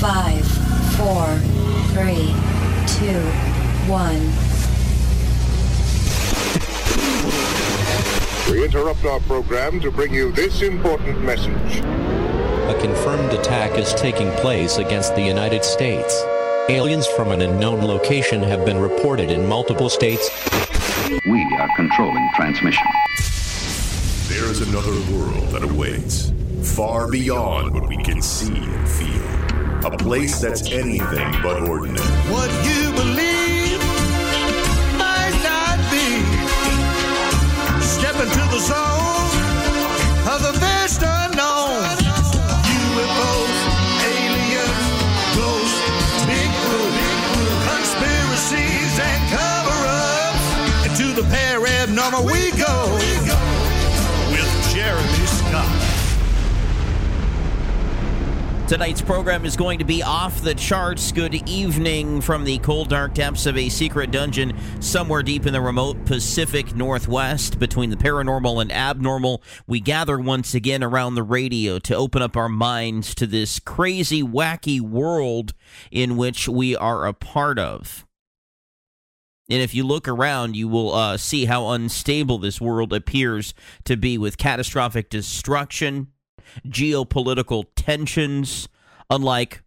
Five, four, three, two, one. We interrupt our program to bring you this important message. A confirmed attack is taking place against the United States. Aliens from an unknown location have been reported in multiple states. We are controlling transmission. There's another world that awaits, far beyond what we can see and feel. A place that's anything but ordinary. What you believe might not be. Step into the zone of the vast unknown. UFOs, aliens, ghosts, Bigfoot, conspiracies, and cover-ups. And to the paranormal we go Tonight's program is going to be off the charts. Good evening from the cold, dark depths of a secret dungeon somewhere deep in the remote Pacific Northwest between the paranormal and abnormal. We gather once again around the radio to open up our minds to this crazy, wacky world in which we are a part of. And if you look around, you will uh, see how unstable this world appears to be with catastrophic destruction, geopolitical tensions, unlike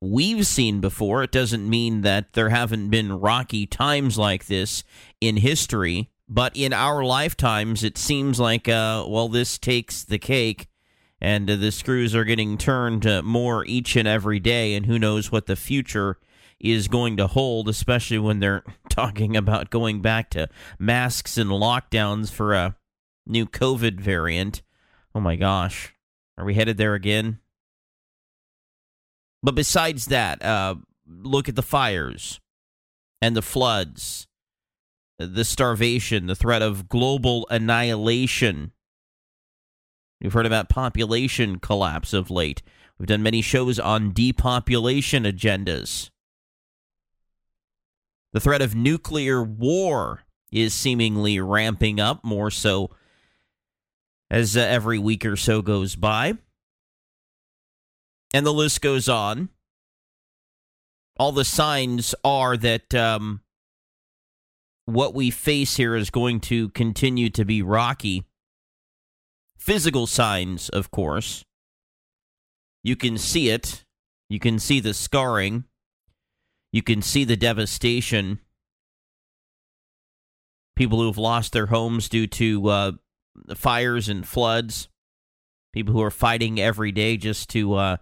we've seen before. It doesn't mean that there haven't been rocky times like this in history, but in our lifetimes, it seems like, uh, well, this takes the cake. And uh, the screws are getting turned uh, more each and every day, and who knows what the future is going to hold, especially when they're talking about going back to masks and lockdowns for a new COVID variant. Oh my gosh. Are we headed there again? But besides that, uh, look at the fires and the floods, the starvation, the threat of global annihilation. You've heard about population collapse of late. We've done many shows on depopulation agendas. The threat of nuclear war is seemingly ramping up more so as uh, every week or so goes by. And the list goes on. All the signs are that um, what we face here is going to continue to be rocky. Physical signs, of course. You can see it. You can see the scarring. You can see the devastation. People who have lost their homes due to uh, fires and floods. People who are fighting every day just to, uh,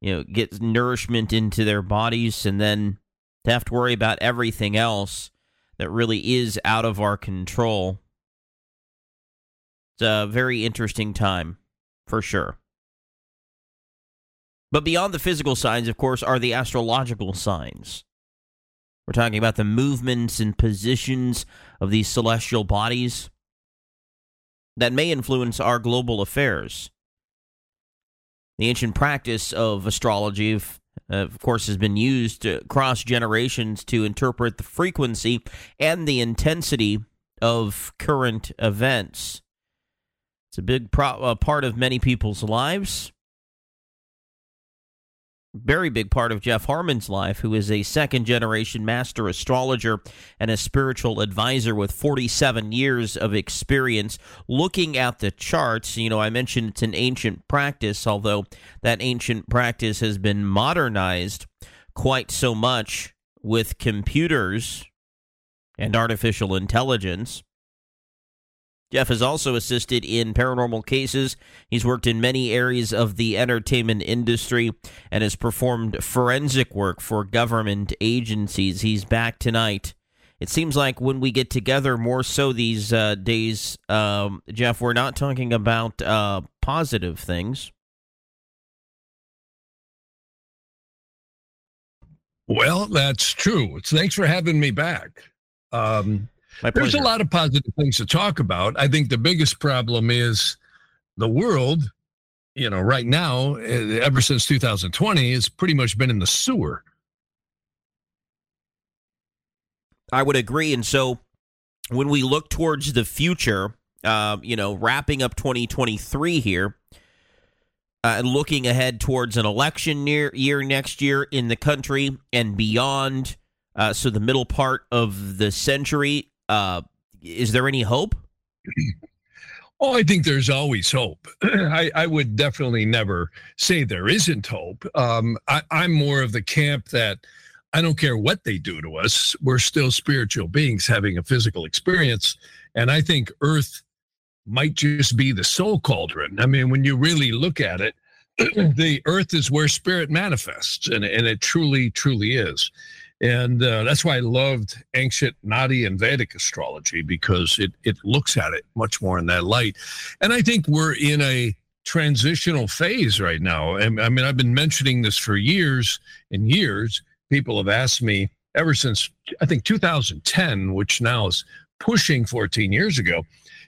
you know, get nourishment into their bodies, and then to have to worry about everything else that really is out of our control. It's a very interesting time, for sure. But beyond the physical signs, of course, are the astrological signs. We're talking about the movements and positions of these celestial bodies that may influence our global affairs. The ancient practice of astrology, of, course, has been used across generations to interpret the frequency and the intensity of current events. It's a big pro- part of many people's lives. Very big part of Jeff Harman's life, who is a second generation master astrologer and a spiritual advisor with 47 years of experience looking at the charts. You know, I mentioned it's an ancient practice, although that ancient practice has been modernized quite so much with computers and artificial intelligence. Jeff has also assisted in paranormal cases. He's worked in many areas of the entertainment industry and has performed forensic work for government agencies. He's back tonight. It seems like when we get together more so these uh, days, um, Jeff, we're not talking about uh, positive things. Well, that's true. Thanks for having me back. Um, there's a lot of positive things to talk about. I think the biggest problem is the world, you know, right now, eh, ever since 2020, has pretty much been in the sewer. I would agree. And so when we look towards the future, uh, you know, wrapping up 2023 here, uh, and looking ahead towards an election near, year next year in the country and beyond, uh, so the middle part of the century, uh, is there any hope? Oh, I think there's always hope. I, I, would definitely never say there isn't hope. Um, I, I'm more of the camp that I don't care what they do to us, we're still spiritual beings having a physical experience. And I think Earth might just be the soul cauldron. I mean, when you really look at it, the Earth is where spirit manifests, and, and it truly, truly is. And uh, that's why I loved ancient Nadi and Vedic astrology because it, it looks at it much more in that light. And I think we're in a transitional phase right now. And I mean, I've been mentioning this for years and years. People have asked me ever since, I think, 2010, which now is pushing 14 years ago.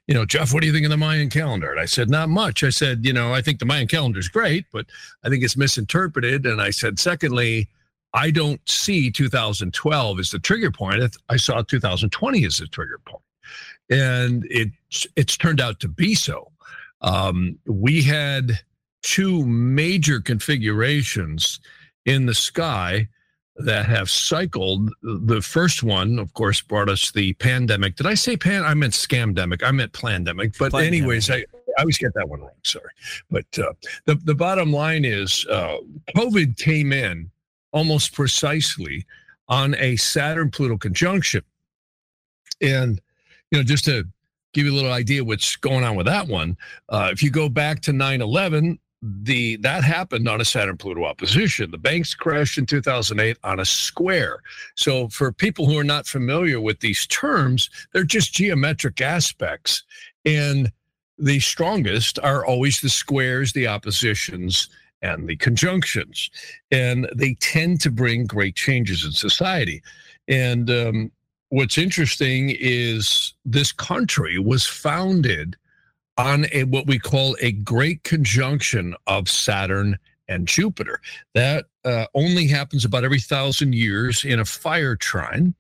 You know, Jeff, what do you think of the Mayan calendar? And I said, not much. I said, you know, I think the Mayan calendar is great, but I think it's misinterpreted. And I said, secondly, I don't see 2012 as the trigger point. I saw 2020 as the trigger point, and it's it's turned out to be so. Um, we had two major configurations in the sky that have cycled. The first one, of course, brought us the pandemic. Did I say pan? I meant scamdemic. I meant plandemic. But anyways, I, I always get that one wrong. Sorry. But uh, the the bottom line is, uh, COVID came in almost precisely on a Saturn Pluto conjunction. And, you know, just to give you a little idea what's going on with that one, uh, if you go back to 9 11, the that happened on a Saturn Pluto opposition. The banks crashed in 2008 on a square. So for people who are not familiar with these terms, they're just geometric aspects and the strongest are always the squares, the oppositions, and the conjunctions. And they tend to bring great changes in society. And um, what's interesting is this country was founded on a what we call a great conjunction of Saturn and Jupiter. That uh, only happens about every thousand years in a fire trine.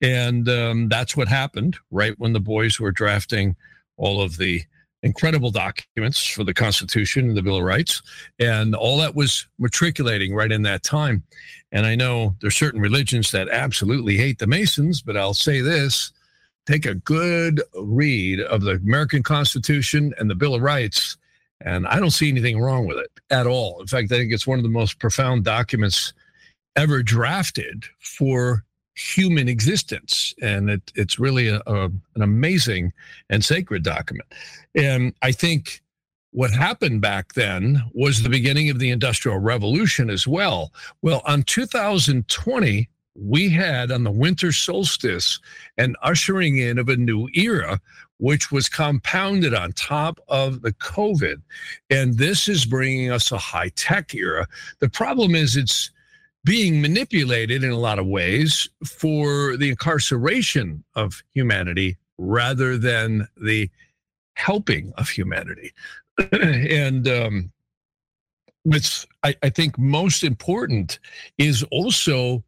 And um, that's what happened right when the boys were drafting all of the incredible documents for the Constitution and the Bill of Rights, and all that was matriculating right in that time. And I know there's certain religions that absolutely hate the Masons, but I'll say this take a good read of the American Constitution and the Bill of Rights, and I don't see anything wrong with it at all. In fact, I think it's one of the most profound documents ever drafted for human existence. And it, it's really a, a, an amazing and sacred document. And I think what happened back then was the beginning of the Industrial Revolution as well. Well, on 2020, we had on the winter solstice an ushering in of a new era, which was compounded on top of the COVID. And this is bringing us a high tech era. The problem is it's being manipulated in a lot of ways for the incarceration of humanity rather than the helping of humanity. and um, what's I, I think most important is also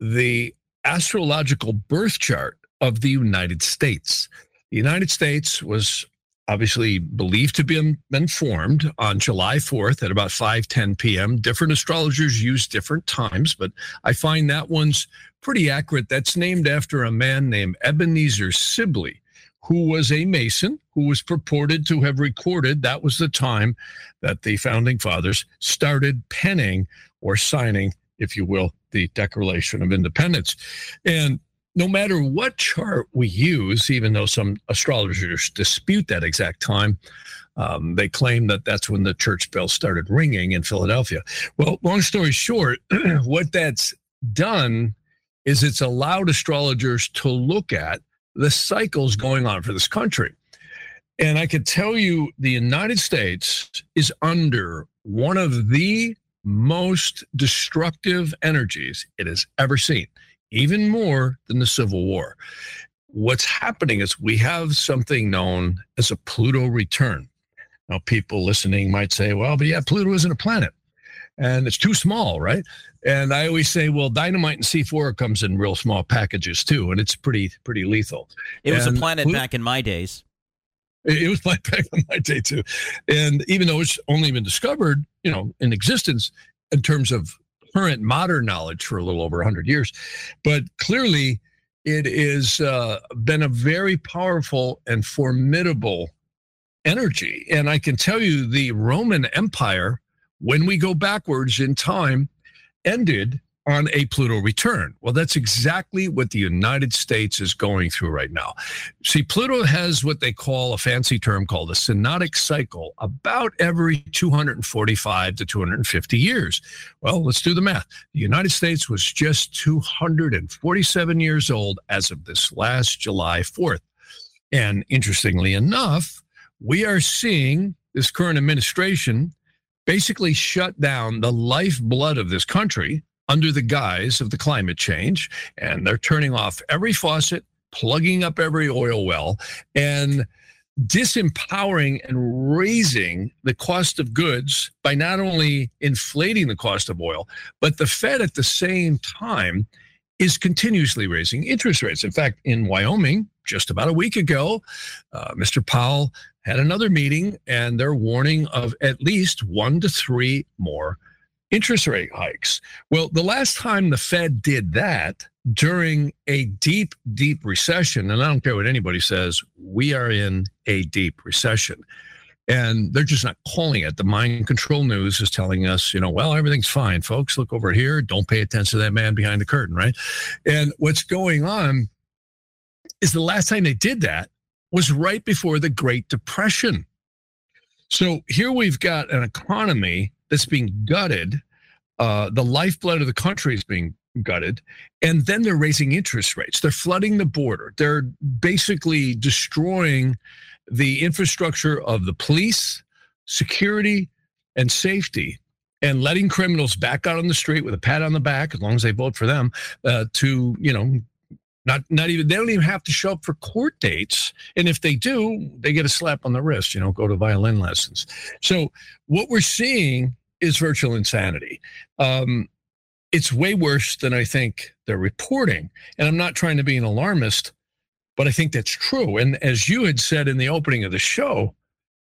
the astrological birth chart of the United States. The United States was obviously believed to be been formed on July 4th at about 5:10 p.m. Different astrologers use different times, but I find that one's pretty accurate. That's named after a man named Ebenezer Sibly, who was a Mason who was purported to have recorded that was the time that the founding fathers started penning or signing, if you will, the Declaration of Independence. And no matter what chart we use, even though some astrologers dispute that exact time, um, they claim that that's when the church bell started ringing in Philadelphia. Well, long story short, what that's done is it's allowed astrologers to look at the cycles going on for this country. And I could tell you the United States is under one of the most destructive energies it has ever seen even more than the Civil War. What's happening is we have something known as a Pluto return. Now, people listening might say, well, but yeah, Pluto isn't a planet and it's too small, right? And I always say, well, dynamite and C4 comes in real small packages too, and it's pretty pretty lethal. It was and a planet Pluto, back in my days. It was back in my day too, and even though it's only been discovered, you know, in existence in terms of current modern knowledge for a little over 100 years. But clearly, it has uh, been a very powerful and formidable energy. And I can tell you the Roman Empire, when we go backwards in time, ended on a Pluto return. Well, that's exactly what the United States is going through right now. See, Pluto has what they call a fancy term called a synodic cycle about every 245 to 250 years. Well, let's do the math. The United States was just 247 years old as of this last July 4th. And interestingly enough, we are seeing this current administration basically shut down the lifeblood of this country under the guise of the climate change. And they're turning off every faucet, plugging up every oil well, and disempowering and raising the cost of goods by not only inflating the cost of oil, but the Fed at the same time is continuously raising interest rates. In fact, in Wyoming, just about a week ago, uh, Mr. Powell had another meeting and they're warning of at least one to three more interest rate hikes. Well, the last time the Fed did that during a deep, deep recession, and I don't care what anybody says, we are in a deep recession. And they're just not calling it. The mind control news is telling us, you know, well, everything's fine, folks. Look over here. Don't pay attention to that man behind the curtain, right? And what's going on is the last time they did that was right before the Great Depression. So here we've got an economy that's being gutted. Uh, the lifeblood of the country is being gutted. And then they're raising interest rates. They're flooding the border. They're basically destroying the infrastructure of the police, security, and safety, and letting criminals back out on the street with a pat on the back, as long as they vote for them, uh, to, you know, not not even they don't even have to show up for court dates. And if they do they get a slap on the wrist you know go to violin lessons. So what we're seeing is virtual insanity. Um, it's way worse than i think they're reporting. And i'm not trying to be an alarmist but i think that's true. And as you had said in the opening of the show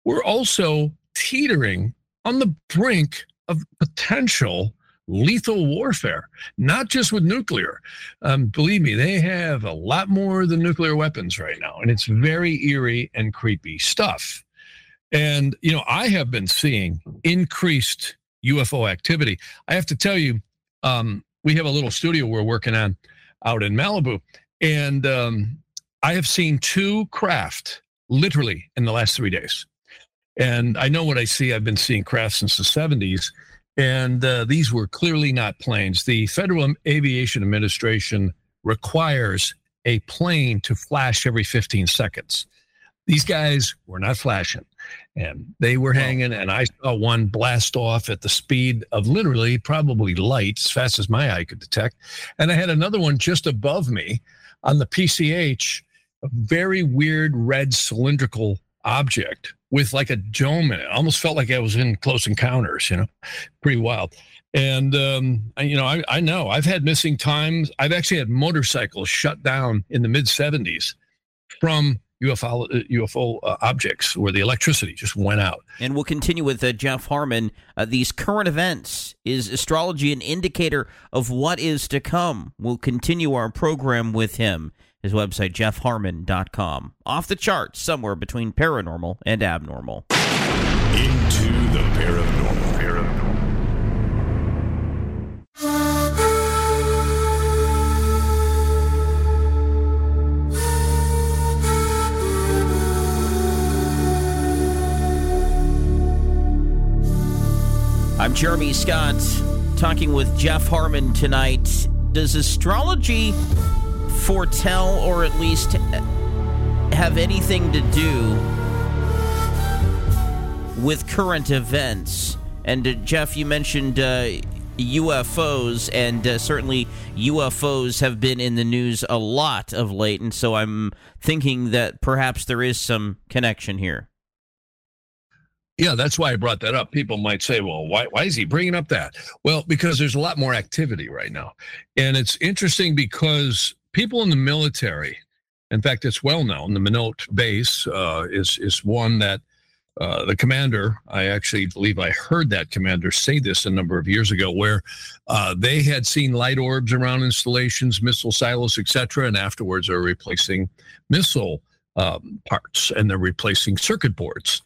we're also teetering on the brink of potential lethal warfare, not just with nuclear. Um, believe me, they have a lot more than nuclear weapons right now, and it's very eerie and creepy stuff. And, you know, I have been seeing increased UFO activity. I have to tell you, um, we have a little studio we're working on out in Malibu, and um, I have seen two craft literally in the last three days. And I know what I see. I've been seeing craft since the 70s and uh, these were clearly not planes. The Federal Aviation Administration requires a plane to flash every 15 seconds. These guys were not flashing and they were hanging. And I saw one blast off at the speed of literally probably light, as fast as my eye could detect. And I had another one just above me on the PCH, a very weird red cylindrical object with like a dome in it. Almost felt like I was in Close Encounters, you know, pretty wild. And um, you know, I, I know I've had missing times. I've actually had motorcycles shut down in the mid '70s from UFO UFO uh, objects where the electricity just went out. And we'll continue with uh, Jeff Harman. Uh, these current events is astrology an indicator of what is to come? We'll continue our program with him. His website jeffharman.com. Off the charts, somewhere between paranormal and abnormal. Into the paranormal. paranormal. I'm Jeremy Scott, talking with Jeff Harman tonight. Does astrology foretell or at least have anything to do with current events? And uh, Jeff, you mentioned uh, UFOs, and uh, certainly UFOs have been in the news a lot of late, and so I'm thinking that perhaps there is some connection here. Yeah, that's why I brought that up. People might say, well, why, why is he bringing up that? Well, because there's a lot more activity right now. And it's interesting because people in the military, in fact, it's well known, the Minot base uh, is, is one that uh, the commander, I actually believe I heard that commander say this a number of years ago, where uh, they had seen light orbs around installations, missile silos, etc., and afterwards are replacing missile um, parts and they're replacing circuit boards,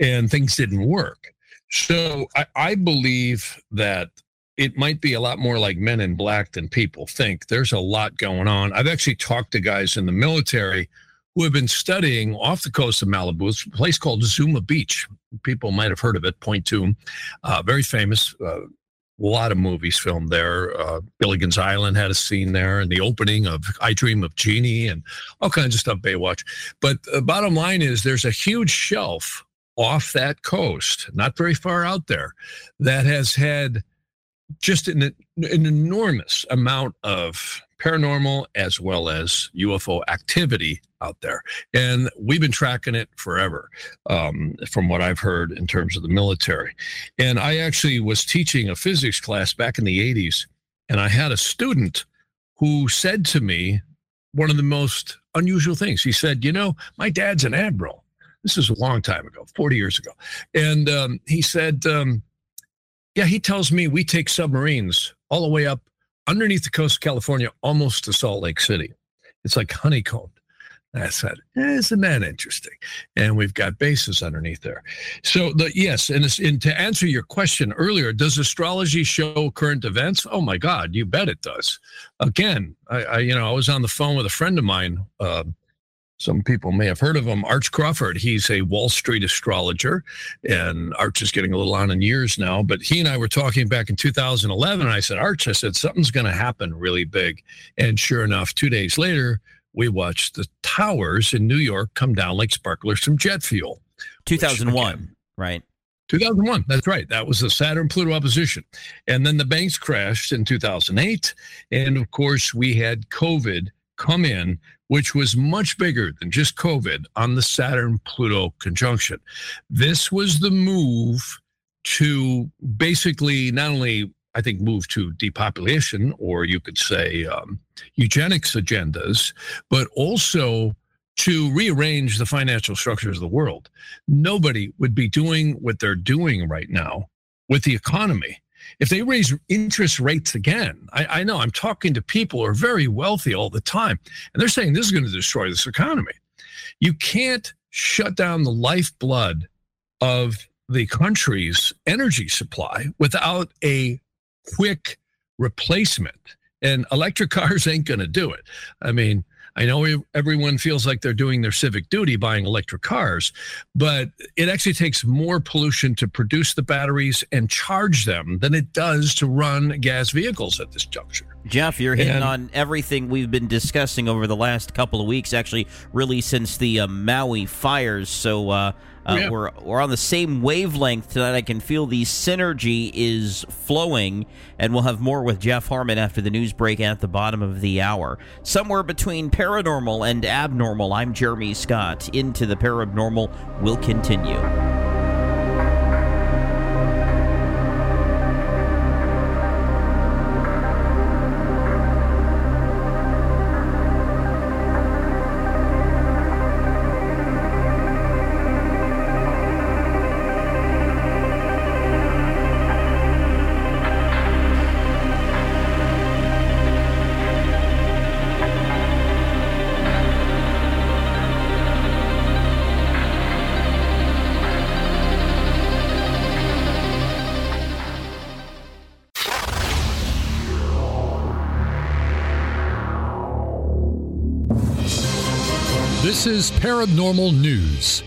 and things didn't work. So I, I believe that it might be a lot more like men in black than people think. There's a lot going on. I've actually talked to guys in the military who have been studying off the coast of Malibu. It's a place called Zuma Beach. People might have heard of it. Two, uh, very famous. Uh, a lot of movies filmed there. Uh, Gilligan's Island had a scene there, and the opening of I Dream of Jeannie, and all kinds of stuff. Baywatch. But the bottom line is, there's a huge shelf off that coast, not very far out there, that has had just an, an enormous amount of paranormal as well as UFO activity out there. And we've been tracking it forever, um, from what I've heard in terms of the military. And I actually was teaching a physics class back in the 80s, and I had a student who said to me one of the most unusual things. He said, You know, my dad's an admiral. This is a long time ago, 40 years ago. And um, he said, um, Yeah, he tells me we take submarines all the way up underneath the coast of California, almost to Salt Lake City. It's like honeycombed. I said, isn't that interesting? And we've got bases underneath there. So the yes, and, and to answer your question earlier, does astrology show current events? Oh my God, you bet it does. Again, I, I you know I was on the phone with a friend of mine. Uh, some people may have heard of him, Arch Crawford. He's a Wall Street astrologer, and Arch is getting a little on in years now. But he and I were talking back in 2011, and I said, Arch, I said, something's going to happen really big. And sure enough, two days later, we watched the towers in New York come down like sparklers from jet fuel. 2001, which, right? 2001. That's right. That was the Saturn Pluto opposition. And then the banks crashed in 2008. And of course, we had COVID come in which was much bigger than just COVID on the Saturn Pluto conjunction. This was the move to basically not only, I think, move to depopulation, or you could say um, eugenics agendas, but also to rearrange the financial structures of the world. Nobody would be doing what they're doing right now with the economy if they raise interest rates again, I, I know I'm talking to people who are very wealthy all the time, and they're saying this is going to destroy this economy. You can't shut down the lifeblood of the country's energy supply without a quick replacement. And electric cars ain't going to do it. I mean, I know everyone feels like they're doing their civic duty buying electric cars, but it actually takes more pollution to produce the batteries and charge them than it does to run gas vehicles at this juncture. Jeff, you're hitting and, on everything we've been discussing over the last couple of weeks, actually, really since the uh, Maui fires. So, uh, uh, yeah. We're we're on the same wavelength tonight. I can feel the synergy is flowing, and we'll have more with Jeff Harman after the news break at the bottom of the hour. Somewhere between paranormal and abnormal, I'm Jeremy Scott. Into the paranormal will continue. Is Paranormal News.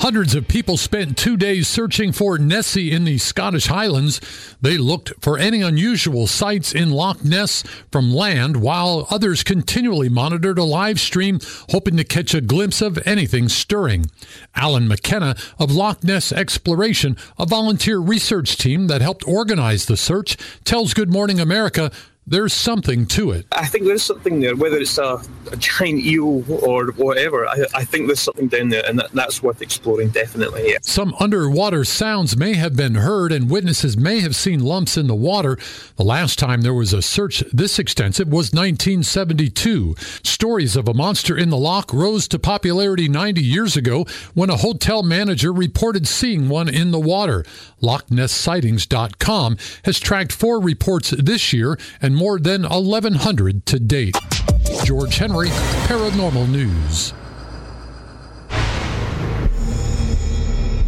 Hundreds of people spent two days searching for Nessie in the Scottish Highlands. They looked for any unusual sights in Loch Ness from land, while others continually monitored a live stream, hoping to catch a glimpse of anything stirring. Alan McKenna of Loch Ness Exploration, a volunteer research team that helped organize the search, tells Good Morning America there's something to it. I think there's something there, whether it's a, a giant eel or whatever. I, I, think there's something down there, and that, that's worth exploring, definitely. Yeah. Some underwater sounds may have been heard, and witnesses may have seen lumps in the water. The last time there was a search this extensive was 1972. Stories of a monster in the loch rose to popularity 90 years ago when a hotel manager reported seeing one in the water. LochNessSightings.com has tracked four reports this year and more than 1,100 to date. George Henry, Paranormal News.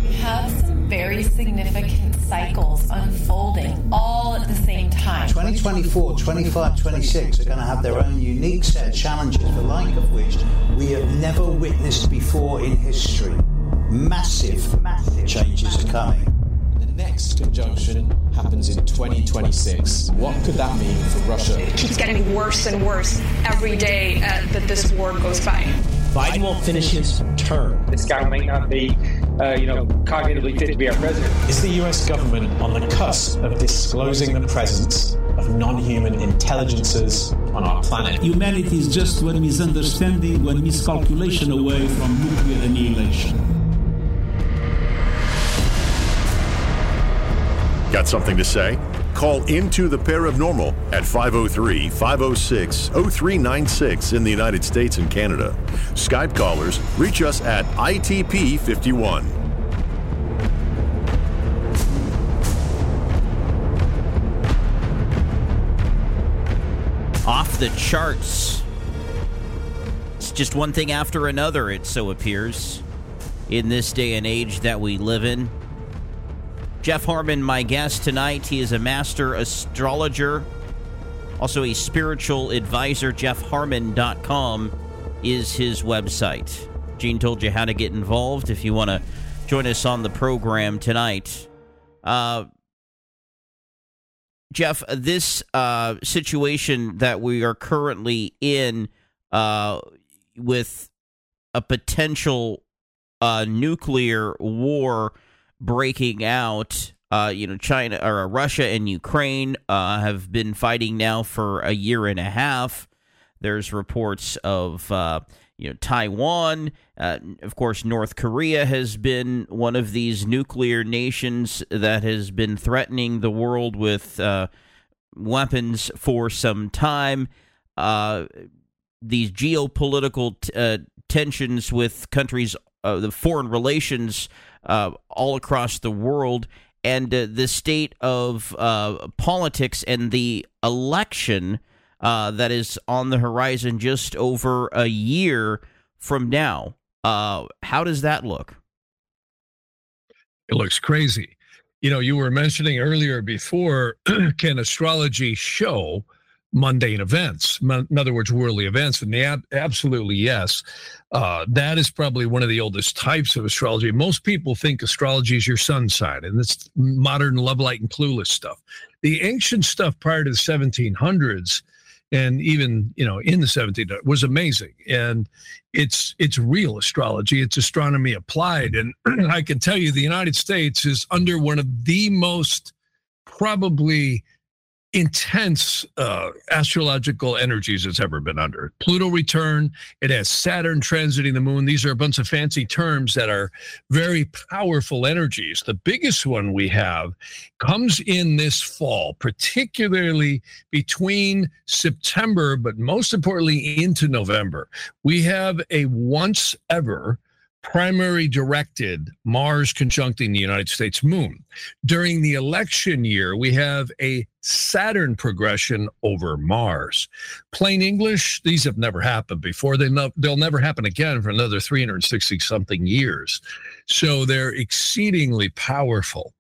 We have some very significant cycles unfolding all at the same time. 2024, 25, 26 are going to have their own unique set of challenges, the like of which we have never witnessed before in history. Massive, massive changes are coming next conjunction happens in 2026. What could that mean for Russia? It keeps getting worse and worse every day uh, that this war goes by. Biden won't finish his term. This guy may not be, uh, you know, cognitively fit to be our president. Is the U.S. government on the cusp of disclosing the presence of non-human intelligences on our planet? Humanity is just one misunderstanding, one miscalculation away from nuclear annihilation. Got something to say? Call into the paranormal at 503 506 0396 in the United States and Canada. Skype callers reach us at ITP51. Off the charts. It's just one thing after another, it so appears, in this day and age that we live in. Jeff Harman, my guest tonight. He is a master astrologer, also a spiritual advisor. JeffHarman.com is his website. Gene told you how to get involved if you want to join us on the program tonight. Uh, Jeff, this uh, situation that we are currently in uh, with a potential uh, nuclear war breaking out. Uh, you know, China or uh, Russia and Ukraine uh, have been fighting now for a year and a half. There's reports of uh, you know Taiwan, uh, of course, North Korea has been one of these nuclear nations that has been threatening the world with uh, weapons for some time. these geopolitical t- tensions with countries, the foreign relations uh, all across the world, and uh, the state of uh, politics and the election uh, that is on the horizon just over a year from now. Uh, how does that look? It looks crazy. You know, you were mentioning earlier before can astrology show mundane events, in other words, worldly events. And the ab- absolutely yes. Uh, that is probably one of the oldest types of astrology. Most people think astrology is your sun sign, and it's modern love light and clueless stuff. The ancient stuff prior to the 1700s and even you know in the 1700s was amazing and it's it's real astrology it's astronomy applied and i can tell you the united states is under one of the most probably intense uh, astrological energies it's ever been under. Pluto return, it has Saturn transiting the moon. These are a bunch of fancy terms that are very powerful energies. The biggest one we have comes in this fall, particularly between September, but most importantly into November. We have a once ever primary directed Mars conjuncting the United States moon. During the election year, we have a Saturn progression over Mars. Plain English, these have never happened before. They no, they'll never happen again for another 360 something years. So they're exceedingly powerful.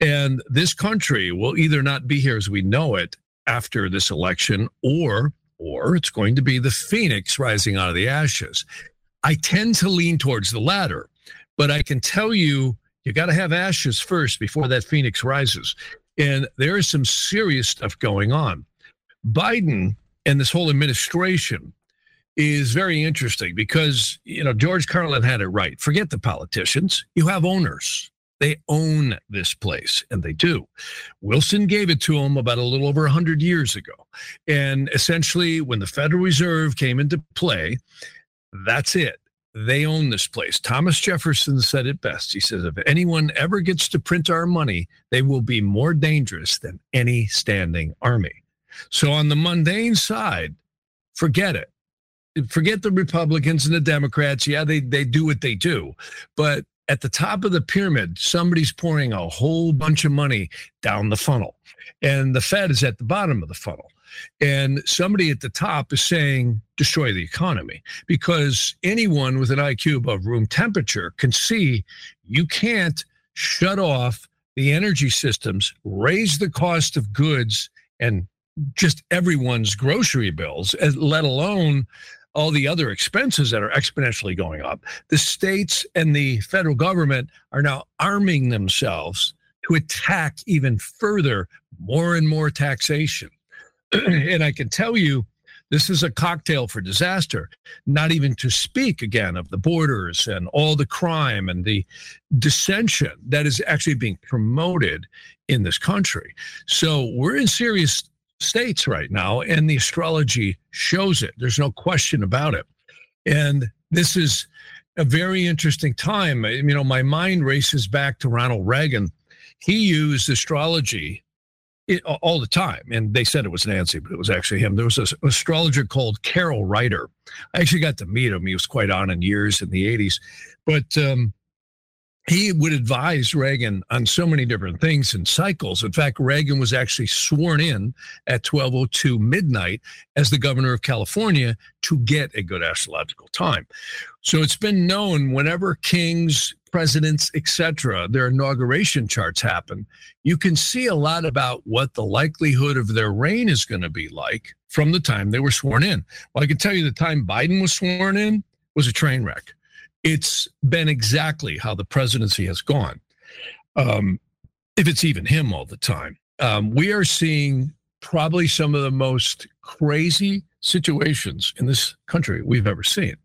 And this country will either not be here as we know it after this election or or it's going to be the phoenix rising out of the ashes I tend to lean towards the latter, but I can tell you, you got to have ashes first before that phoenix rises. And there is some serious stuff going on. Biden and this whole administration is very interesting because, you know, George Carlin had it right. Forget the politicians, you have owners. They own this place, and they do. Wilson gave it to them about a little over 100 years ago. And essentially, when the Federal Reserve came into play, that's it. They own this place. Thomas Jefferson said it best. He says, if anyone ever gets to print our money, they will be more dangerous than any standing army. So, on the mundane side, forget it. Forget the Republicans and the Democrats. Yeah, they, they do what they do. But at the top of the pyramid, somebody's pouring a whole bunch of money down the funnel, and the Fed is at the bottom of the funnel. And somebody at the top is saying, destroy the economy, because anyone with an IQ above room temperature can see you can't shut off the energy systems, raise the cost of goods, and just everyone's grocery bills, let alone all the other expenses that are exponentially going up. The states and the federal government are now arming themselves to attack even further more and more taxation. and I can tell you, this is a cocktail for disaster, not even to speak again of the borders and all the crime and the dissension that is actually being promoted in this country. So we're in serious states right now, and the astrology shows it. There's no question about it. And this is a very interesting time. You know, my mind races back to Ronald Reagan. He used astrology all the time, and they said it was Nancy, but it was actually him. There was an astrologer called Carroll Righter. I actually got to meet him. He was quite on in years in the 80s. But um, he would advise Reagan on so many different things and cycles. In fact, Reagan was actually sworn in at 1202 midnight as the governor of California to get a good astrological time. So it's been known whenever kings, presidents, etc., their inauguration charts happen, you can see a lot about what the likelihood of their reign is going to be like from the time they were sworn in. Well, I can tell you the time Biden was sworn in was a train wreck it's been exactly how the presidency has gone. Um, if it's even him all the time, um, we are seeing probably some of the most crazy situations in this country we've ever seen.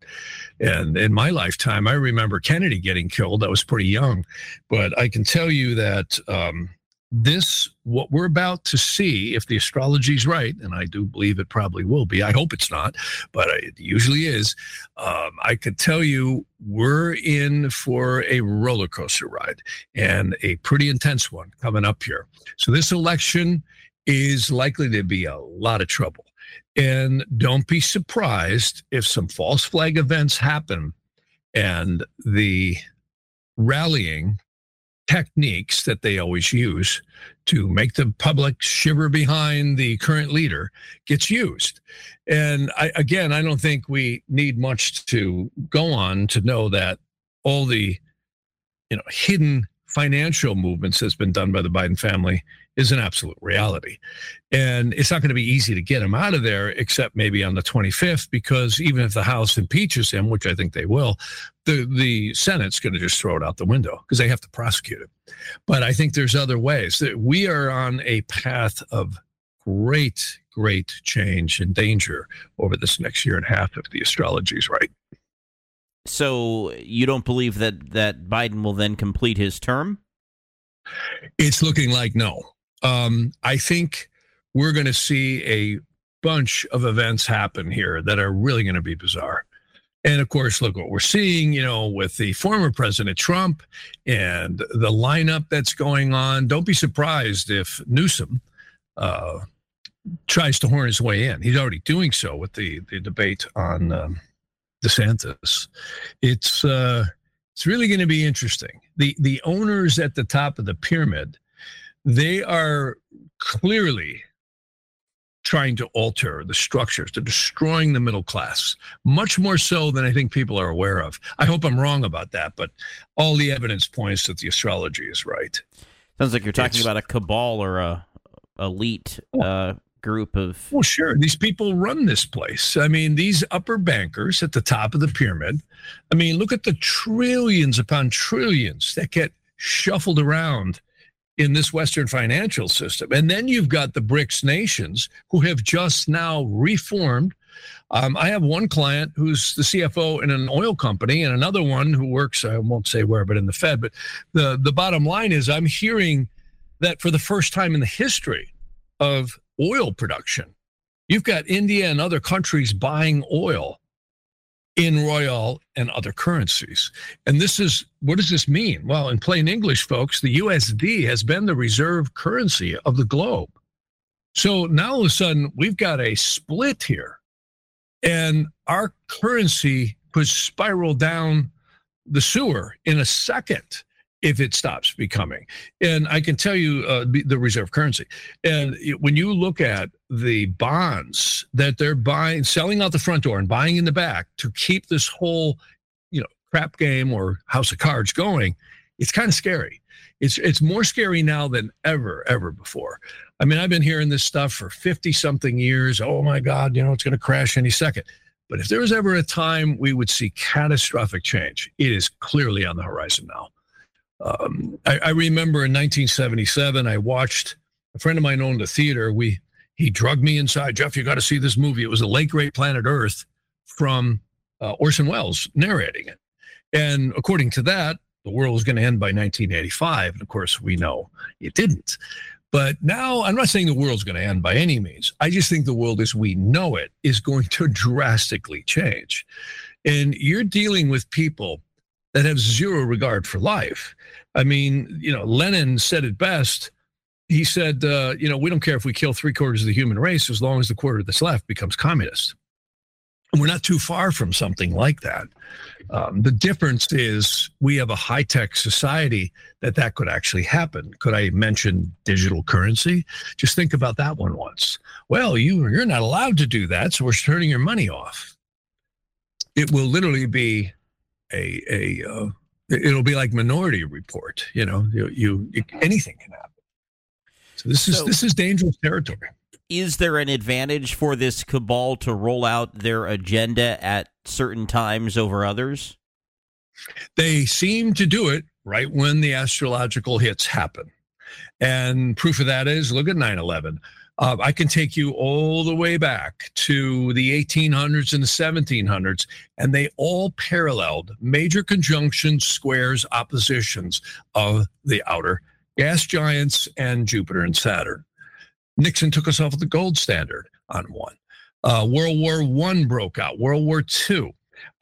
And in my lifetime, I remember Kennedy getting killed. I was pretty young, but I can tell you that um, this what we're about to see if the astrology is right and i do believe it probably will be i hope it's not but it usually is um, i could tell you we're in for a roller coaster ride and a pretty intense one coming up here. So this election is likely to be a lot of trouble. And don't be surprised if some false flag events happen and the rallying techniques that they always use to make the public shiver behind the current leader gets used. And I, again, I don't think we need much to go on to know that all the you know hidden financial movements that's been done by the Biden family is an absolute reality. And it's not going to be easy to get him out of there, except maybe on the 25th, because even if the House impeaches him, which I think they will, the, the Senate's going to just throw it out the window because they have to prosecute it. But I think there's other ways. that We are on a path of great, great change and danger over this next year and a half if the astrology is right. So you don't believe that that Biden will then complete his term? It's looking like no. Um, I think we're going to see a bunch of events happen here that are really going to be bizarre. And of course, look what we're seeing, you know, with the former President Trump and the lineup that's going on. Don't be surprised if Newsom uh, tries to horn his way in. He's already doing so with the, the debate on um, DeSantis. It's uh, it's really going to be interesting. The the owners at the top of the pyramid, they are clearly trying to alter the structures. They're destroying the middle class, much more so than I think people are aware of. I hope I'm wrong about that, but all the evidence points that the astrology is right. Sounds like you're talking it's, about a cabal or a elite uh, group of. Well, sure. These people run this place. I mean, these upper bankers at the top of the pyramid. I mean, look at the trillions upon trillions that get shuffled around in this Western financial system. And then you've got the BRICS nations who have just now reformed. Um, I have one client who's the CFO in an oil company, and another one who works, I won't say where, but in the Fed. But the, the bottom line is, I'm hearing that for the first time in the history of oil production, you've got India and other countries buying oil in Royal and other currencies. And this is what does this mean? Well, in plain English, folks, the USD has been the reserve currency of the globe. So now all of a sudden we've got a split here, and our currency could spiral down the sewer in a second if it stops becoming. And I can tell you uh, the reserve currency. And when you look at the bonds that they're buying, selling out the front door and buying in the back to keep this whole, you know, crap game or house of cards going, it's kind of scary. It's it's more scary now than ever ever before. I mean, I've been hearing this stuff for 50 something years. Oh my god, you know, it's going to crash any second. But if there was ever a time we would see catastrophic change, it is clearly on the horizon now. Um, I, I, remember in 1977, I watched a friend of mine owned a theater. We he drugged me inside. Jeff, you got to see this movie. It was the late great Planet Earth from uh, Orson Welles narrating it. And according to that, the world was going to end by 1985. And of course, we know it didn't. But now I'm not saying the world's going to end by any means. I just think the world as we know it is going to drastically change. And you're dealing with people that have zero regard for life. I mean, you know, Lenin said it best. He said, uh, you know, we don't care if we kill three quarters of the human race as long as the quarter that's left becomes communist. And we're not too far from something like that. Um, the difference is we have a high tech society that that could actually happen. Could I mention digital currency? Just think about that one once. Well, you you're not allowed to do that, so we're turning your money off. It will literally be a a uh, it'll be like Minority Report. You know, you, you anything can happen. So this is so, this is dangerous territory. Is there an advantage for this cabal to roll out their agenda at certain times over others? They seem to do it right when the astrological hits happen. And proof of that is look at 9 11. Uh, I can take you all the way back to the 1800s and the 1700s, and they all paralleled major conjunctions, squares, oppositions of the outer gas giants and Jupiter and Saturn. Nixon took us off the gold standard on one. Uh, World War One broke out. World War Two.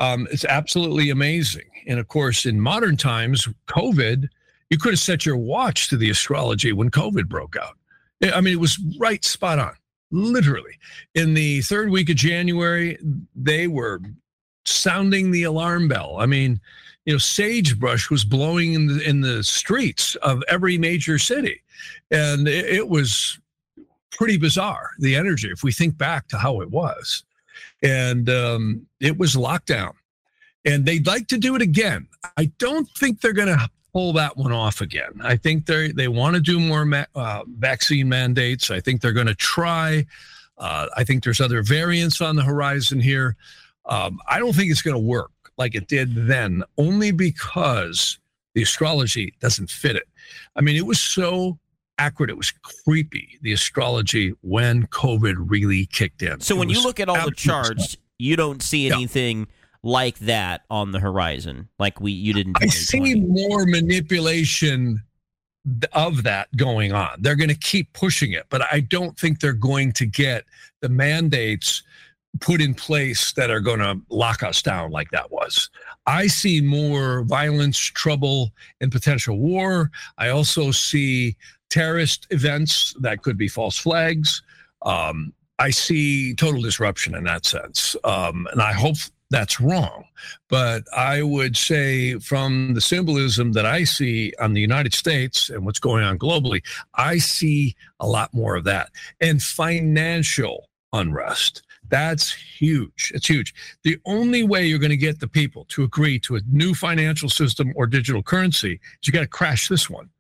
Um, it's absolutely amazing. And of course, in modern times, COVID, you could have set your watch to the astrology when COVID broke out. I mean, it was right spot on, literally. In the third week of January, they were sounding the alarm bell. I mean, you know, sagebrush was blowing in the in the streets of every major city, and it, it was pretty bizarre. The energy, if we think back to how it was, and um, it was lockdown, and they'd like to do it again. I don't think they're going to pull that one off again. I think they they want to do more ma- uh, vaccine mandates. I think they're going to try. Uh, I think there's other variants on the horizon here. Um, I don't think it's going to work like it did then, only because the astrology doesn't fit it. I mean, it was so accurate. It was creepy, the astrology when COVID really kicked in. So it when you look at all the charts, you don't see anything. Like that on the horizon, like we you didn't. I see more manipulation of that going on. They're going to keep pushing it, but I don't think they're going to get the mandates put in place that are going to lock us down like that was. I see more violence, trouble, and potential war. I also see terrorist events that could be false flags. Um, I see total disruption in that sense. Um, and I hope that's wrong. But I would say, from the symbolism that I see on the United States and what's going on globally, I see a lot more of that. And financial unrest. That's huge. It's huge. The only way you're going to get the people to agree to a new financial system or digital currency is you got to crash this one.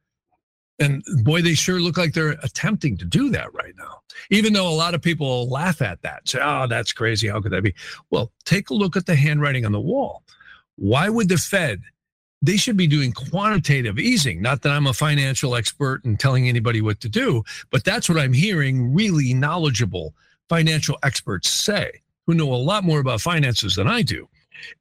And boy, they sure look like they're attempting to do that right now. Even though a lot of people laugh at that, say, oh, that's crazy. How could that be? Well, take a look at the handwriting on the wall. Why would the Fed? They should be doing quantitative easing. Not that I'm a financial expert and telling anybody what to do, but that's what I'm hearing really knowledgeable financial experts say, who know a lot more about finances than I do.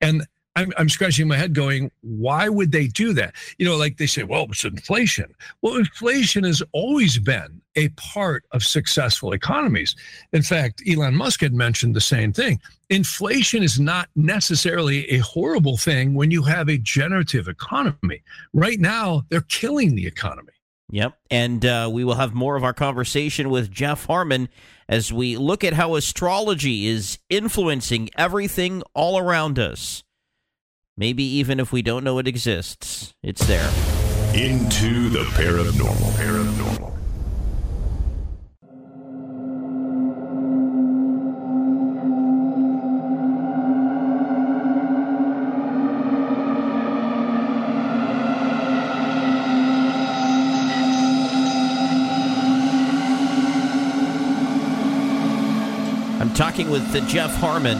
And I'm, I'm scratching my head going, why would they do that? You know, like they say, well, it's inflation. Well, inflation has always been a part of successful economies. In fact, Elon Musk had mentioned the same thing. Inflation is not necessarily a horrible thing when you have a generative economy. Right now, they're killing the economy. Yep. And uh, we will have more of our conversation with Jeff Harman as we look at how astrology is influencing everything all around us. Maybe even if we don't know it exists, it's there. Into the paranormal. Paranormal. I'm talking with the Jeff Harman.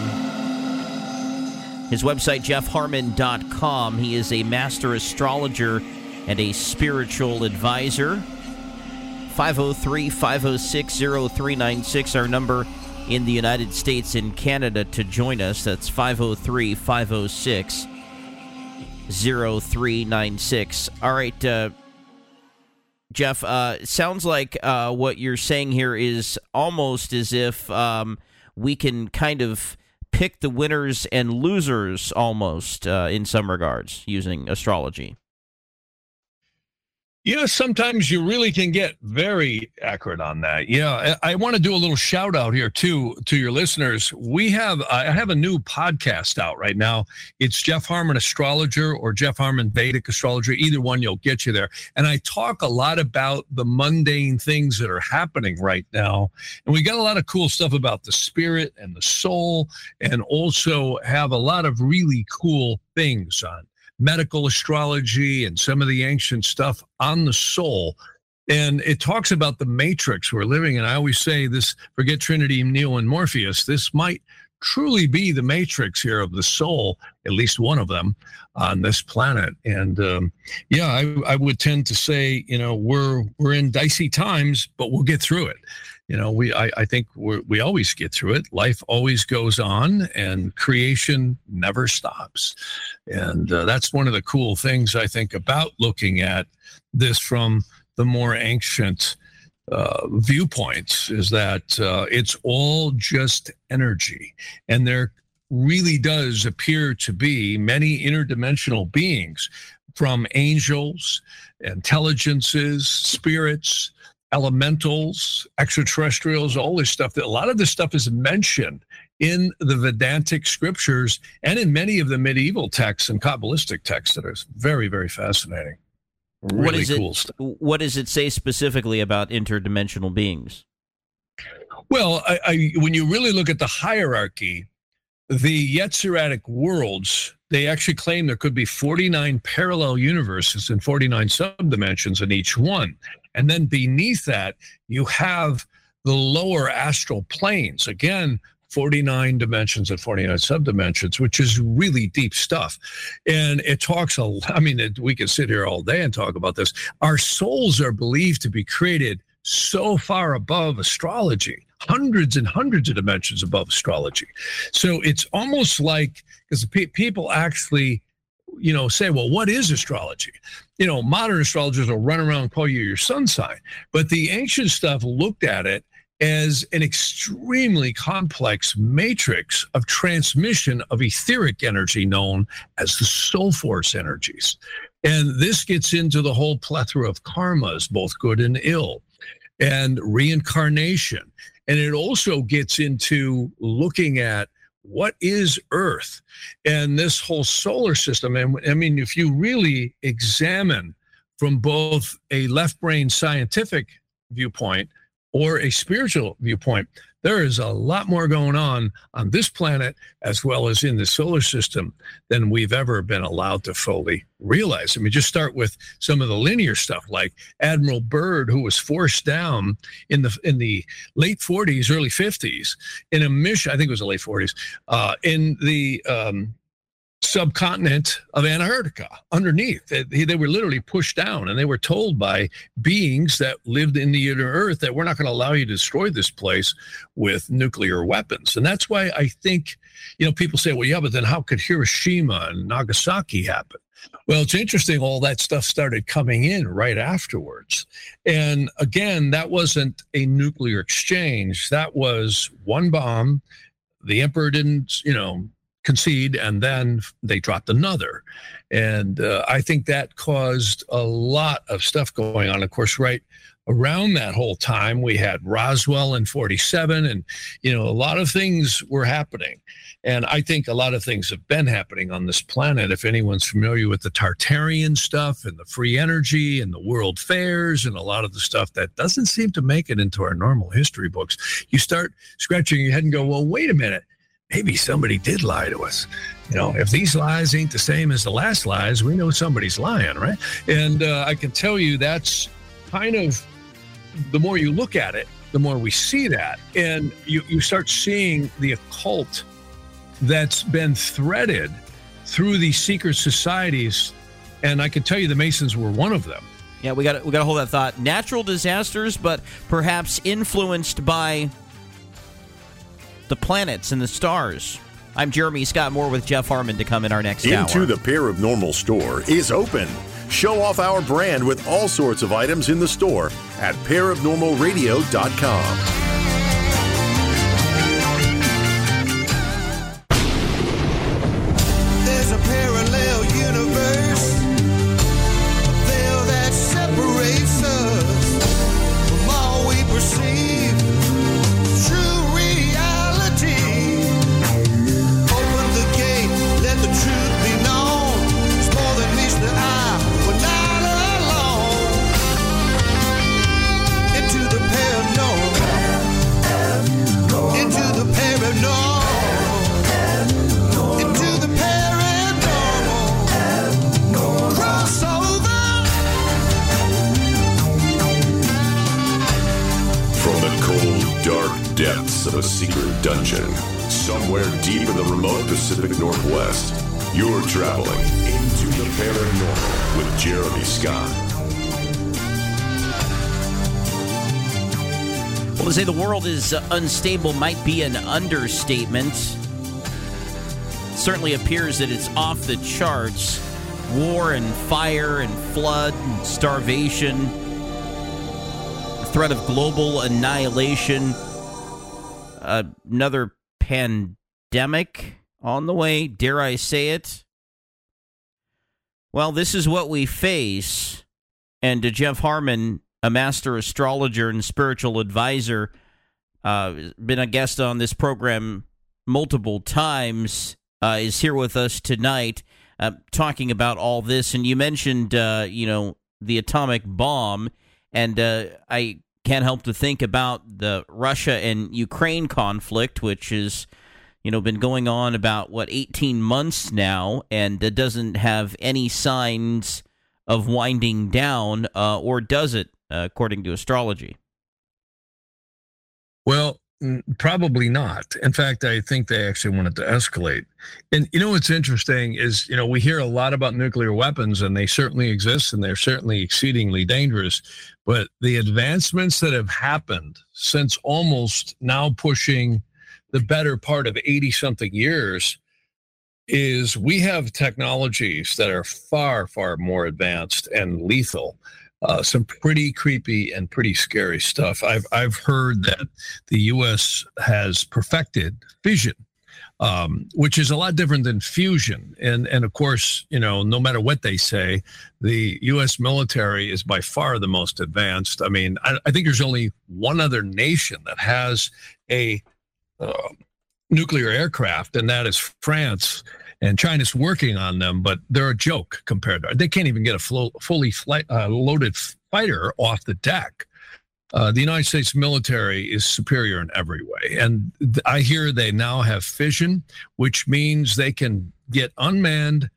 His website, jeffharman.com. He is a master astrologer and a spiritual advisor. 503 506 0396, our number in the United States and Canada to join us. That's 503 506 0396. All right, uh, Jeff, uh, sounds like uh, what you're saying here is almost as if um, we can kind of pick the winners and losers almost uh, in some regards using astrology. Yeah, sometimes you really can get very accurate on that. Yeah, I, I want to do a little shout out here too to your listeners. We have I have a new podcast out right now. It's Jeff Harman Astrologer or Jeff Harman Vedic Astrologer. Either one, you'll get you there. And I talk a lot about the mundane things that are happening right now, and we got a lot of cool stuff about the spirit and the soul, and also have a lot of really cool things on medical astrology and some of the ancient stuff on the soul. And it talks about the matrix we're living in. I always say this forget Trinity, Neo, and Morpheus. This might truly be the matrix here of the soul, at least one of them on this planet. And um, yeah, I, I would tend to say, you know, we're we're in dicey times, but we'll get through it you know we i, I think we always get through it. Life always goes on and creation never stops. And uh, that's one of the cool things i think about looking at this from the more ancient uh, viewpoints is that uh, it's all just energy. And there really does appear to be many interdimensional beings from angels intelligences spirits elementals, extraterrestrials, all this stuff. That a lot of this stuff is mentioned in the Vedantic scriptures and in many of the medieval texts and Kabbalistic texts that are very, very fascinating. Really what is cool it, stuff. What does it say specifically about interdimensional beings? Well, I, I, when you really look at the hierarchy, the Yetziratic worlds, they actually claim there could be 49 parallel universes and 49 subdimensions in each one. And then beneath that, you have the lower astral planes. Again, 49 dimensions and 49 subdimensions, which is really deep stuff. And it talks a I mean, it, we could sit here all day and talk about this. Our souls are believed to be created so far above astrology, hundreds and hundreds of dimensions above astrology. So it's almost like, because pe- people actually you know, say, well, what is astrology? You know, modern astrologers will run around call you your sun sign, but the ancient stuff looked at it as an extremely complex matrix of transmission of etheric energy known as the soul force energies. And this gets into the whole plethora of karmas, both good and ill, and reincarnation. And it also gets into looking at what is Earth and this whole solar system. And I mean, if you really examine from both a left brain scientific viewpoint or a spiritual viewpoint, there is a lot more going on on this planet as well as in the solar system than we've ever been allowed to fully realize. I mean, just start with some of the linear stuff, like Admiral Byrd, who was forced down in the in the late 40s, early 50s in a mission. I think it was the late 40s uh, in the um, subcontinent of Antarctica underneath. They, they, were literally pushed down and they were told by beings that lived in the inner earth that we're not going to allow you to destroy this place with nuclear weapons. And that's why I think, you know, people say, well, yeah, but then how could Hiroshima and Nagasaki happen? Well, it's interesting, all that stuff started coming in right afterwards. And again, that wasn't a nuclear exchange, that was one bomb. The emperor didn't, you know, concede, and then they dropped another. And uh, I think that caused a lot of stuff going on. Of course, right around that whole time, we had Roswell in 47, and, you know, a lot of things were happening. And I think a lot of things have been happening on this planet. If anyone's familiar with the Tartarian stuff and the free energy and the world fairs and a lot of the stuff that doesn't seem to make it into our normal history books, you start scratching your head and go, well, wait a minute maybe somebody did lie to us. You know, if these lies ain't the same as the last lies, we know somebody's lying, right? And uh, I can tell you that's kind of the more you look at it, the more we see that. And you, you start seeing the occult that's been threaded through these secret societies. And I can tell you the Masons were one of them. Yeah, we got we got to hold that thought. Natural disasters, but perhaps influenced by the planets and the stars. I'm Jeremy Scott Moore with Jeff Harman to come in our next Into hour. Into the Paranormal store is open. Show off our brand with all sorts of items in the store at paranormalradio.com. is unstable might be an understatement. Certainly appears that it's off the charts. War and fire and flood and starvation, threat of global annihilation, another pandemic on the way, dare I say it? Well, this is what we face. And to Jeff Harman, a master astrologer and spiritual advisor. Uh, been a guest on this program multiple times. Uh, is here with us tonight, uh, talking about all this. And you mentioned, uh, you know, the atomic bomb, and uh, I can't help to think about the Russia and Ukraine conflict, which is, you know, been going on about what 18 months now, and it doesn't have any signs of winding down, uh, or does it? uh, according to astrology? Well, probably not. In fact, I think they actually wanted to escalate. And you know what's interesting is, you know, we hear a lot about nuclear weapons and they certainly exist and they're certainly exceedingly dangerous. But the advancements that have happened since almost now pushing the better part of 80 something years is we have technologies that are far, far more advanced and lethal uh, some pretty creepy and pretty scary stuff. I've I've heard that the U.S. has perfected fission, um, which is a lot different than fusion. And and of course, you know, no matter what they say, the U.S. military is by far the most advanced. I mean, I, I think there's only one other nation that has a uh, nuclear aircraft, and that is France and China's working on them, but they're a joke compared to. They can't even get a fully flight, uh, loaded fighter off the deck. Uh, the United States military is superior in every way. And th- I hear they now have fission, which means they can get unmanned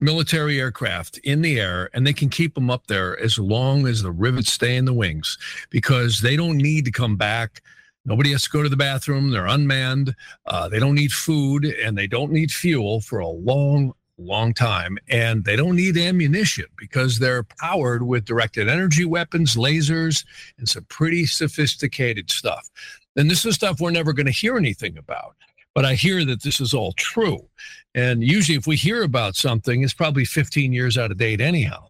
military aircraft in the air and they can keep them up there as long as the rivets stay in the wings because they don't need to come back. Nobody has to go to the bathroom. They're unmanned. Uh, they don't need food and they don't need fuel for a long, long time. And they don't need ammunition because they're powered with directed energy weapons, lasers, and some pretty sophisticated stuff. And this is stuff we're never going to hear anything about. But I hear that this is all true. And usually, if we hear about something, it's probably 15 years out of date, anyhow.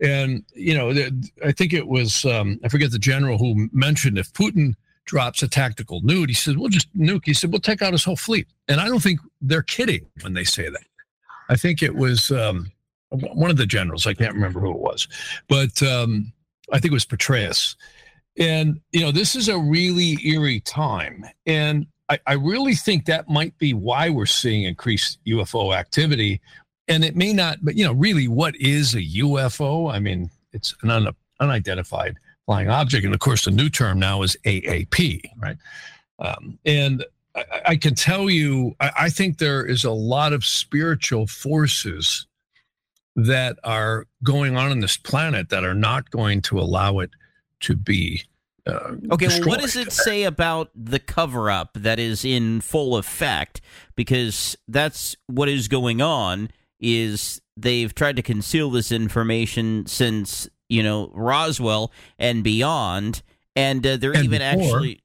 And, you know, I think it was, um, I forget the general who mentioned if Putin drops a tactical nuke, he said, we'll just nuke. He said, we'll take out his whole fleet. And I don't think they're kidding when they say that. I think it was um, one of the generals. I can't remember who it was, but um, I think it was Petraeus. And, you know, this is a really eerie time. And I, I really think that might be why we're seeing increased UFO activity. And it may not, but, you know, really, what is a UFO? I mean, it's an un, unidentified flying object. And of course, the new term now is AAP, right? Um, and I, I, can tell you, I, I think there is a lot of spiritual forces that are going on in this planet that are not going to allow it to be uh, okay, destroyed. well, what does it say about the cover up that is in full effect? Because that's what is going on. Is they've tried to conceal this information since you know Roswell and beyond, and uh, they're And even before. actually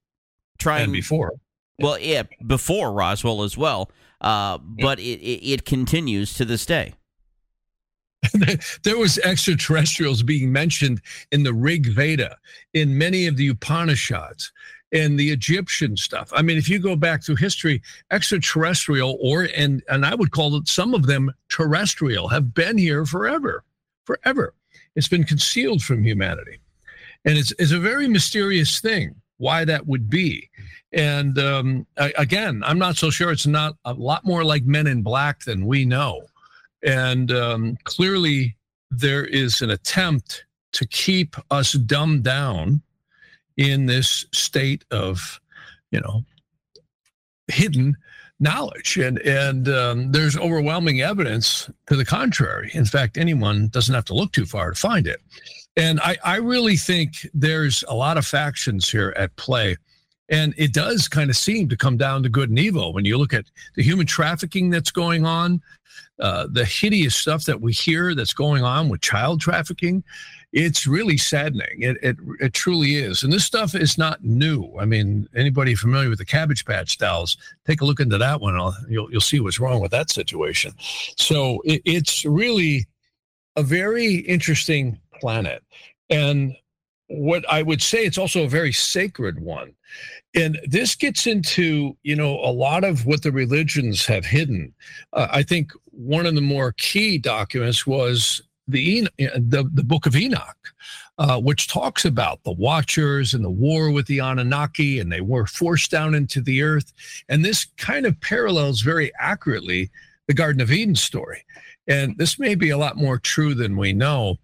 trying before. Well, yeah, before Roswell as well. Uh, but it, it, it continues to this day. there was extraterrestrials being mentioned in the Rig Veda, in many of the Upanishads, in the Egyptian stuff. I mean, if you go back through history, extraterrestrial or and and I would call it some of them terrestrial have been here forever, forever. It's been concealed from humanity, and it's it's a very mysterious thing why that would be. And um, a- again, I'm not so sure. It's not a lot more like Men in Black than we know. And um, clearly, there is an attempt to keep us dumbed down in this state of, you know, hidden knowledge. And and um, there's overwhelming evidence to the contrary. In fact, anyone doesn't have to look too far to find it. And I, I really think there's a lot of factions here at play. And it does kind of seem to come down to good and evil when you look at the human trafficking that's going on, uh, the hideous stuff that we hear that's going on with child trafficking. It's really saddening. It, it it truly is. And this stuff is not new. I mean, anybody familiar with the Cabbage Patch dolls, take a look into that one. I'll, you'll you'll see what's wrong with that situation. So it, it's really a very interesting planet. And what I would say, it's also a very sacred one. And this gets into, you know, a lot of what the religions have hidden. Uh, I think one of the more key documents was the the, the Book of Enoch, uh, which talks about the Watchers and the war with the Anunnaki, and they were forced down into the earth. And this kind of parallels very accurately the Garden of Eden story. And this may be a lot more true than we know.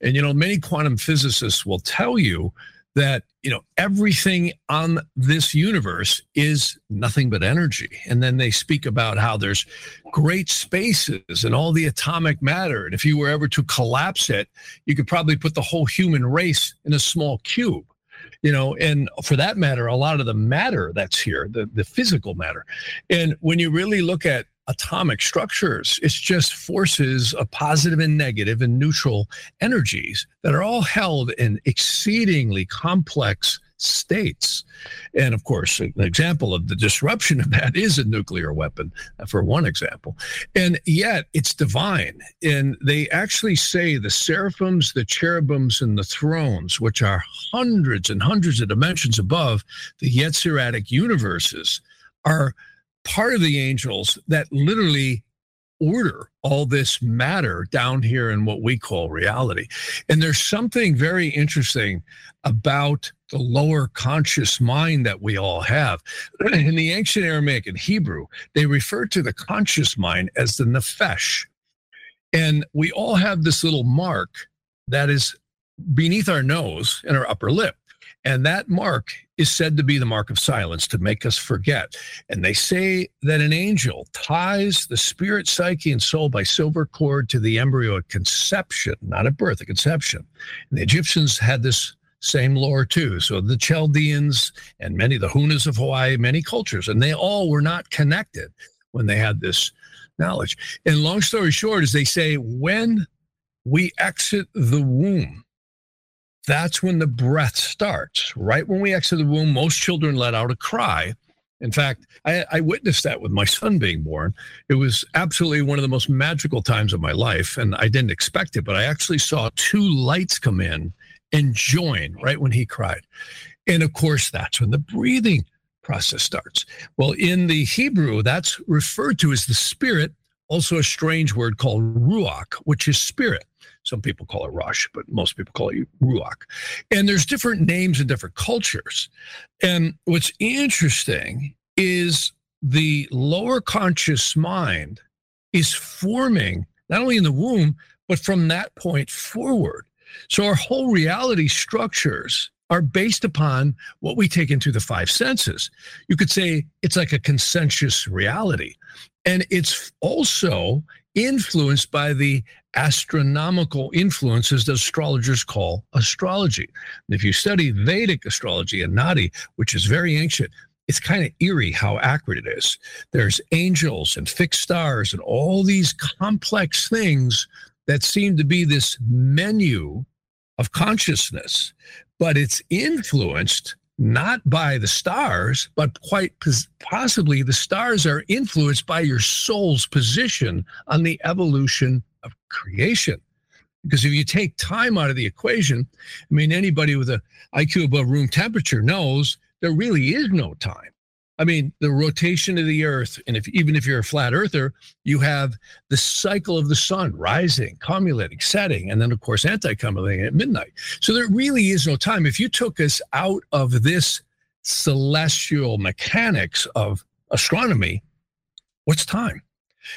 And, you know, many quantum physicists will tell you that, you know, everything on this universe is nothing but energy. And then they speak about how there's great spaces and all the atomic matter. And if you were ever to collapse it, you could probably put the whole human race in a small cube you know and for that matter a lot of the matter that's here the, the physical matter and when you really look at atomic structures. It's just forces of positive and negative and neutral energies that are all held in exceedingly complex states. And of course an example of the disruption of that is a nuclear weapon for one example. And yet it's divine. And they actually say the seraphims the cherubims and the thrones which are hundreds and hundreds of dimensions above the yetziratic universes are part of the angels that literally order all this matter down here in what we call reality. And there's something very interesting about the lower conscious mind that we all have. In the ancient Aramaic and Hebrew, they refer to the conscious mind as the nephesh. And we all have this little mark that is beneath our nose and our upper lip. And that mark is said to be the mark of silence to make us forget. And they say that an angel ties the spirit, psyche, and soul by silver cord to the embryo at conception, not at birth, at conception. And the Egyptians had this same lore too. So the Chaldeans and many, of the Hunas of Hawaii, many cultures, and they all were not connected when they had this knowledge. And long story short, is they say when we exit the womb, that's when the breath starts. Right when we exit the womb, most children let out a cry. In fact, I, I, witnessed that with my son being born. It was absolutely one of the most magical times of my life. And I didn't expect it, but I actually saw two lights come in and join right when he cried. And of course, that's when the breathing process starts. Well, in the Hebrew, that's referred to as the spirit, also a strange word called ruach, which is spirit. Some people call it rush, but most people call it ruach. And there's different names in different cultures. And what's interesting is the lower conscious mind is forming not only in the womb, but from that point forward. So our whole reality structures are based upon what we take into the five senses. You could say it's like a consensus reality. And it's also influenced by the astronomical influences that astrologers call astrology. And if you study Vedic astrology and Nadi, which is very ancient, it's kind of eerie how accurate it is. There's angels and fixed stars and all these complex things that seem to be this menu of consciousness, but it's influenced not by the stars, but quite possibly the stars are influenced by your soul's position on the evolution of creation. Because if you take time out of the equation, I mean, anybody with an IQ above room temperature knows there really is no time. I mean, the rotation of the earth, and if even if you're a flat earther, you have the cycle of the sun rising, cumulating, setting, and then of course anti-cumulating at midnight. So there really is no time. If you took us out of this celestial mechanics of astronomy, what's time?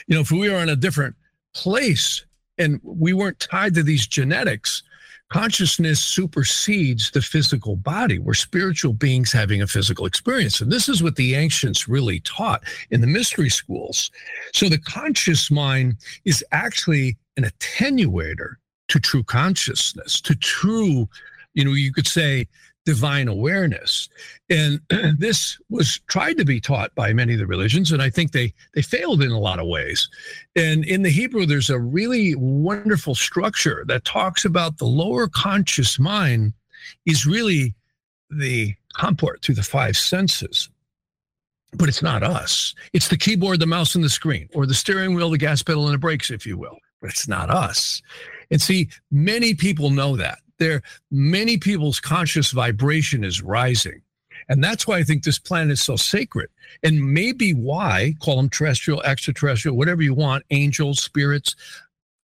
You know, if we were in a different place and we weren't tied to these genetics, consciousness supersedes the physical body. We're spiritual beings having a physical experience. And this is what the ancients really taught in the mystery schools. So the conscious mind is actually an attenuator to true consciousness, to true, you know, you could say divine awareness. And this was tried to be taught by many of the religions, and I think they they failed in a lot of ways. And in the Hebrew, there's a really wonderful structure that talks about the lower conscious mind is really the comport through the five senses. But it's not us. It's the keyboard, the mouse, and the screen, or the steering wheel, the gas pedal, and the brakes, if you will. But it's not us. And see, many people know that there many people's conscious vibration is rising. And that's why i think this planet is so sacred. And maybe why call them terrestrial extraterrestrial whatever you want angels spirits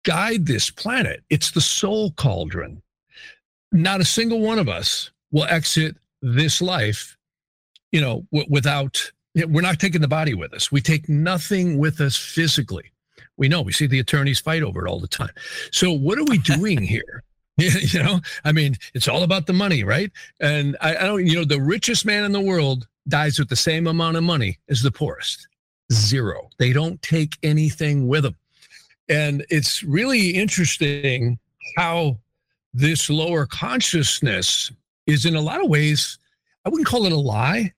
guide this planet. It's the soul cauldron. Not a single one of us will exit this life you know w- without we're not taking the body with us. We take nothing with us physically. We know we see the attorneys fight over it all the time. So what are we doing here you know, I mean, it's all about the money, right? And I, I don't, you know, the richest man in the world dies with the same amount of money as the poorest zero. They don't take anything with them. And it's really interesting how this lower consciousness is in a lot of ways, I wouldn't call it a lie,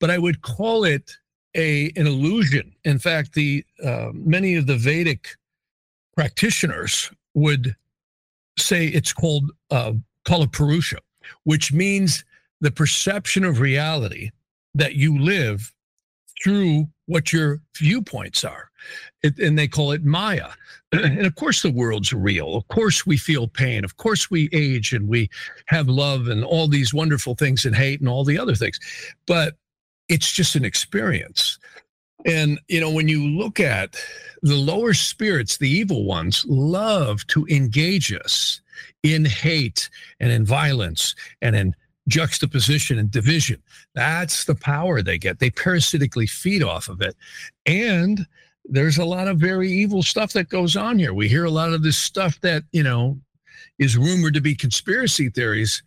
but I would call it a an illusion. In fact, the uh, many of the Vedic practitioners would say it's called uh, which means the perception of reality that you live through what your viewpoints are. It, and they call it Maya. And of course, the world's real. Of course, we feel pain. Of course, we age and we have love and all these wonderful things and hate and all the other things. But it's just an experience. And, you know, when you look at the lower spirits, the evil ones, love to engage us in hate and in violence and in juxtaposition and division. That's the power they get. They parasitically feed off of it. And there's a lot of very evil stuff that goes on here. We hear a lot of this stuff that, you know, is rumored to be conspiracy theories.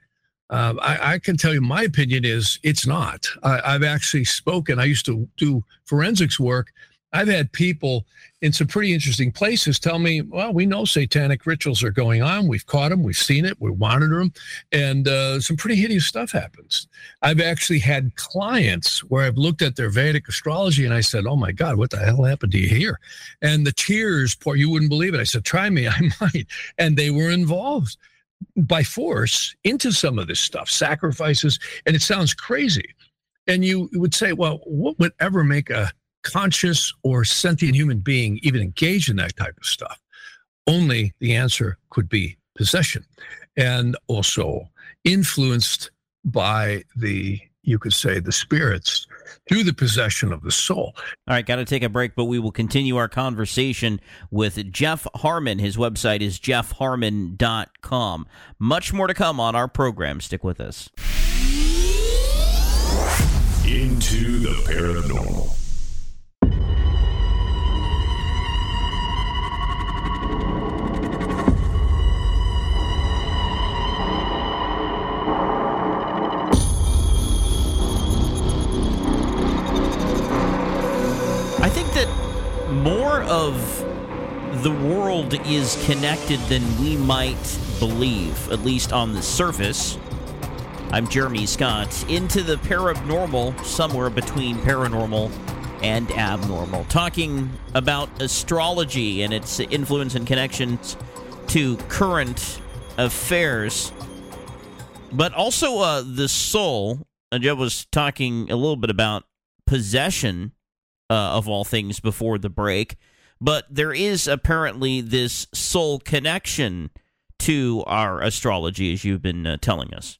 Um, I, I, can tell you my opinion is it's not. I, have actually spoken. I used to do forensics work. I've had people in some pretty interesting places tell me, well, we know satanic rituals are going on. We've caught them. We've seen it. We monitor them. And uh, some pretty hideous stuff happens. I've actually had clients where I've looked at their Vedic astrology and I said, oh my God, what the hell happened to you here? And the tears pour, you wouldn't believe it. I said, try me. I might. And they were involved by force into some of this stuff, sacrifices, and it sounds crazy. And you would say, well, what would ever make a conscious or sentient human being even engage in that type of stuff? Only the answer could be possession and also influenced by the, you could say, the spirits through the possession of the soul. All right, got to take a break, but we will continue our conversation with Jeff Harman. His website is jeffharman.com. Much more to come on our program. Stick with us. Into the paranormal. Of the world is connected than we might believe, at least on the surface. I'm Jeremy Scott. Into the paranormal, somewhere between paranormal and abnormal, talking about astrology and its influence and connections to current affairs, but also uh, the soul. And Joe was talking a little bit about possession uh, of all things before the break. But there is apparently this soul connection to our astrology, as you've been uh, telling us.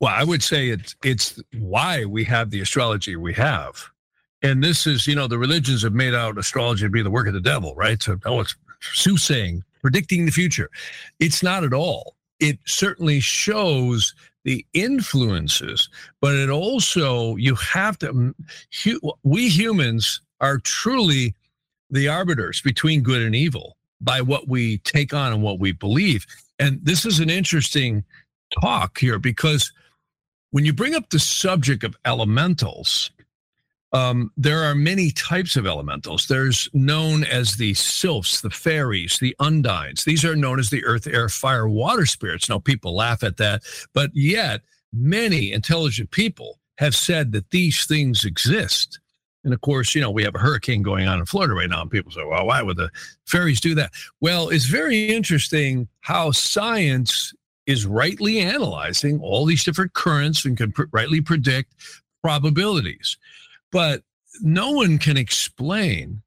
Well, I would say it's it's why we have the astrology we have, and this is you know the religions have made out astrology to be the work of the devil, right? So oh, it's soothsaying, predicting the future. It's not at all. It certainly shows the influences, but it also, you have to, we humans are truly the arbiters between good and evil by what we take on and what we believe. And this is an interesting talk here because when you bring up the subject of elementals, um, there are many types of elementals. There's known as the sylphs, the fairies, the undines. These are known as the earth, air, fire, water spirits. Now, people laugh at that, but yet many intelligent people have said that these things exist. And of course, you know, we have a hurricane going on in Florida right now, and people say, well, why would the fairies do that? Well, it's very interesting how science is rightly analyzing all these different currents and can pr- rightly predict probabilities but no one can explain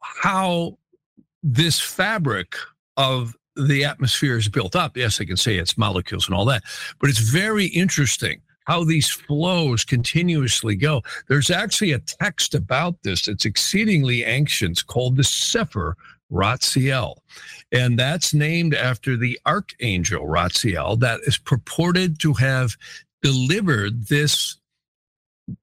how this fabric of the atmosphere is built up. Yes, they can say it's molecules and all that, but it's very interesting how these flows continuously go. There's actually a text about this that's exceedingly ancient called the Sefer Ratziel. And that's named after the archangel Ratziel that is purported to have delivered this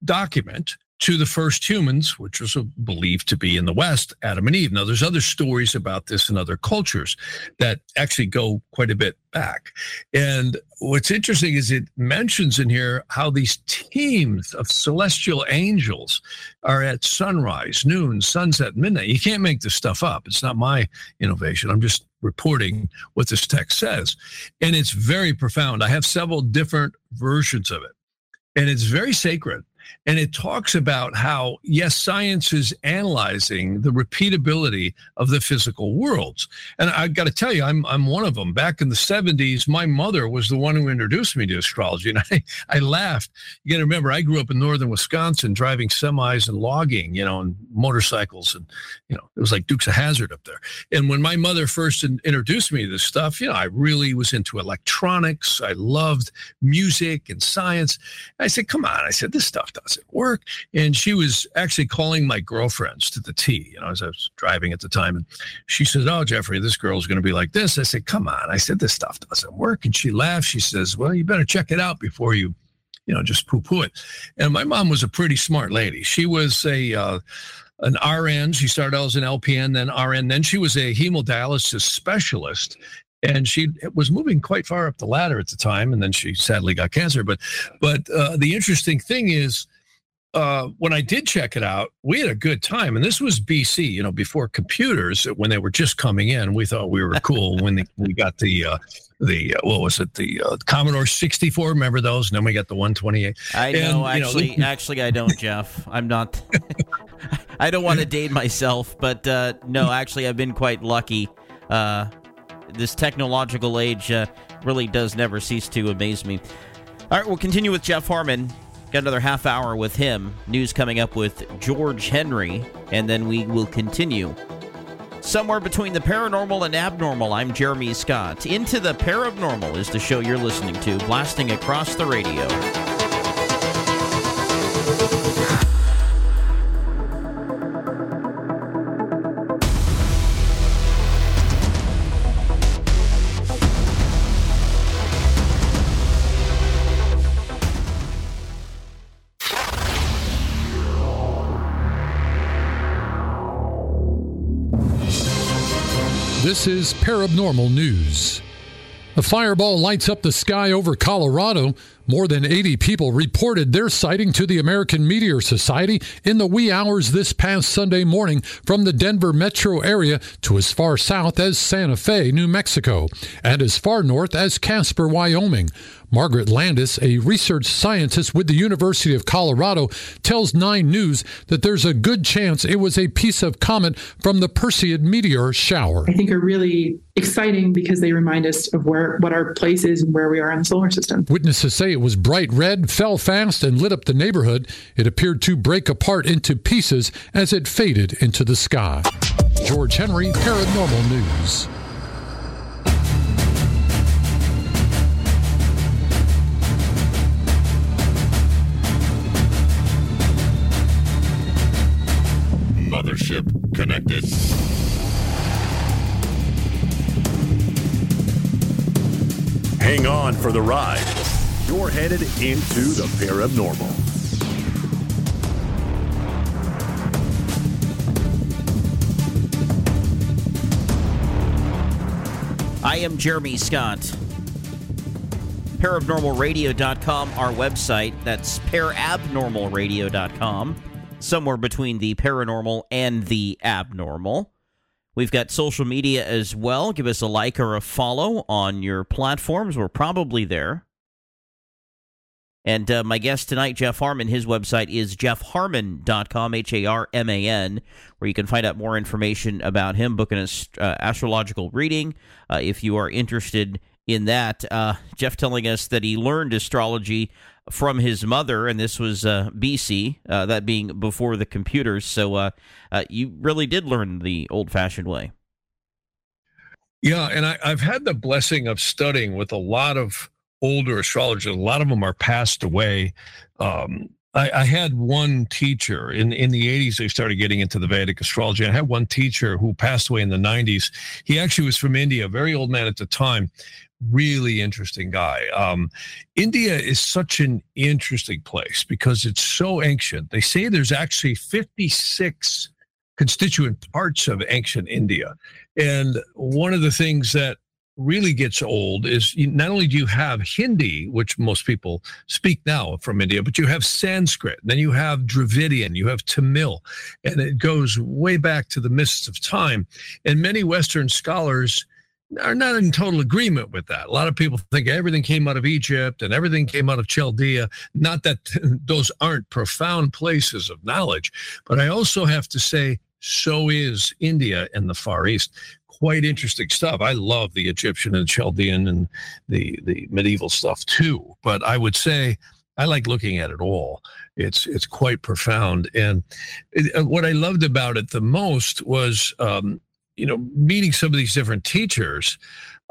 document to the first humans, which was believed to be in the West, Adam and Eve. Now, there's other stories about this in other cultures that actually go quite a bit back. And what's interesting is it mentions in here how these teams of celestial angels are at sunrise, noon, sunset, midnight. You can't make this stuff up. It's not my innovation. I'm just reporting what this text says. And it's very profound. I have several different versions of it. And it's very sacred and it talks about how, yes, science is analyzing the repeatability of the physical worlds. And I've got to tell you, I'm, I'm one of them. Back in the 70s, my mother was the one who introduced me to astrology. And I, I laughed. You got to remember, I grew up in northern Wisconsin driving semis and logging, you know, and motorcycles. And, you know, it was like Dukes of Hazzard up there. And when my mother first in, introduced me to this stuff, you know, I really was into electronics. I loved music and science. I said, come on. I said, this stuff doesn't work. And she was actually calling my girlfriends to the T, you know, as I was driving at the time. And she says, Oh, Jeffrey, this girl's going to be like this. I said, Come on. I said, This stuff doesn't work. And she laughed. She says, Well, you better check it out before you, you know, just poo poo it. And my mom was a pretty smart lady. She was a, uh, an RN. She started out as an LPN, then RN. Then she was a hemodialysis specialist and she was moving quite far up the ladder at the time, and then she sadly got cancer. But but uh, the interesting thing is. Uh, when I did check it out, we had a good time, and this was BC. You know, before computers, when they were just coming in, we thought we were cool when the, we got the uh, the uh, what was it the uh, Commodore 64 remember those and then we got the 128 I And, know you actually actually I don't Jeff I'm not I don't want to date myself but uh, no actually I've been quite lucky uh, this technological age uh, really does never cease to amaze me all right we'll continue with Jeff Harman got another half hour with him news coming up with George Henry and then we will continue Somewhere between the paranormal and abnormal, I'm Jeremy Scott. Into the Paranormal is the show you're listening to, blasting across the radio. This is Paranormal News. A fireball lights up the sky over Colorado. More than 80 people reported their sighting to the American Meteor Society in the wee hours this past Sunday morning from the Denver metro area to as far south as Santa Fe, New Mexico, and as far north as Casper, Wyoming. Margaret Landis, a research scientist with the University of Colorado, tells Nine News that there's a good chance it was a piece of comet from the Perseid meteor shower. I think are really exciting because they remind us of where what our place is and where we are in the solar system. Witnesses say it was bright red, fell fast, and lit up the neighborhood. It appeared to break apart into pieces as it faded into the sky. George Henry, Paranormal News. Mothership connected. Hang on for the ride. You're headed into the paranormal. I am Jeremy Scott. Paranormalradio.com, our website. That's parabnormalradio.com. Somewhere between the paranormal and the abnormal. We've got social media as well. Give us a like or a follow on your platforms. We're probably there. And uh, my guest tonight, Jeff Harman, his website is jeffharman.com, H A R M A N, where you can find out more information about him, booking an uh, astrological reading uh, if you are interested in that. Uh, Jeff telling us that he learned astrology from his mother, and this was uh, BC, uh, that being before the computers. So you really did learn the old fashioned way. Yeah, and I, I've had the blessing of studying with a lot of older astrologers. A lot of them are passed away. Um, I, I, had one teacher in, in the 80s, they started getting into the Vedic astrology. I had one teacher who passed away in the 90s. He actually was from India, very old man at the time. Really interesting guy. Um, India is such an interesting place because it's so ancient. They say there's actually 56 constituent parts of ancient India. And one of the things that really gets old is not only do you have Hindi, which most people speak now from India, but you have Sanskrit, then you have Dravidian, you have Tamil, and it goes way back to the mists of time. And many Western scholars are not in total agreement with that. A lot of people think everything came out of Egypt and everything came out of Chaldea. Not that those aren't profound places of knowledge, but I also have to say, so is India and the Far East quite interesting stuff. I love the Egyptian and Chaldean and the the medieval stuff too. But I would say I like looking at it all. It's it's quite profound. And it, what I loved about it the most was, um, you know, meeting some of these different teachers.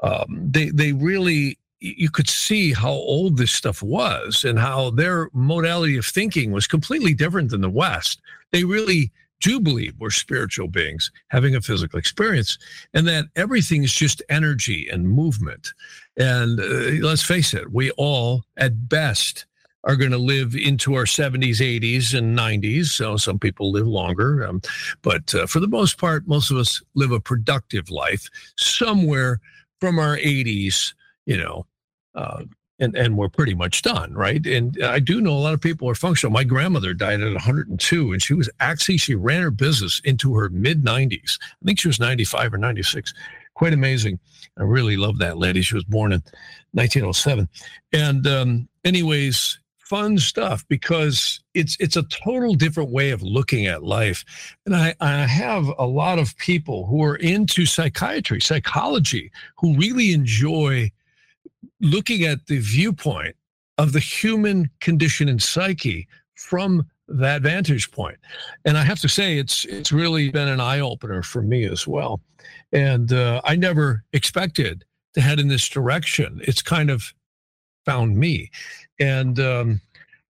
Um, they they really you could see how old this stuff was and how their modality of thinking was completely different than the West. They really do believe we're spiritual beings having a physical experience and that everything is just energy and movement. And uh, let's face it, we all, at best, are going to live into our 70s, 80s, and 90s. So some people live longer. Um, but uh, for the most part, most of us live a productive life somewhere from our 80s, you know, uh, and and we're pretty much done, right? And I do know a lot of people are functional. My grandmother died at 102, and she was actually she ran her business into her mid 90s. I think she was 95 or 96. Quite amazing. I really love that lady. She was born in 1907. And um, anyways, fun stuff because it's it's a total different way of looking at life. And I, I have a lot of people who are into psychiatry, psychology, who really enjoy looking at the viewpoint of the human condition and psyche from that vantage point. And I have to say, it's it's really been an eye opener for me as well. And uh, I never expected to head in this direction. It's kind of found me, and um,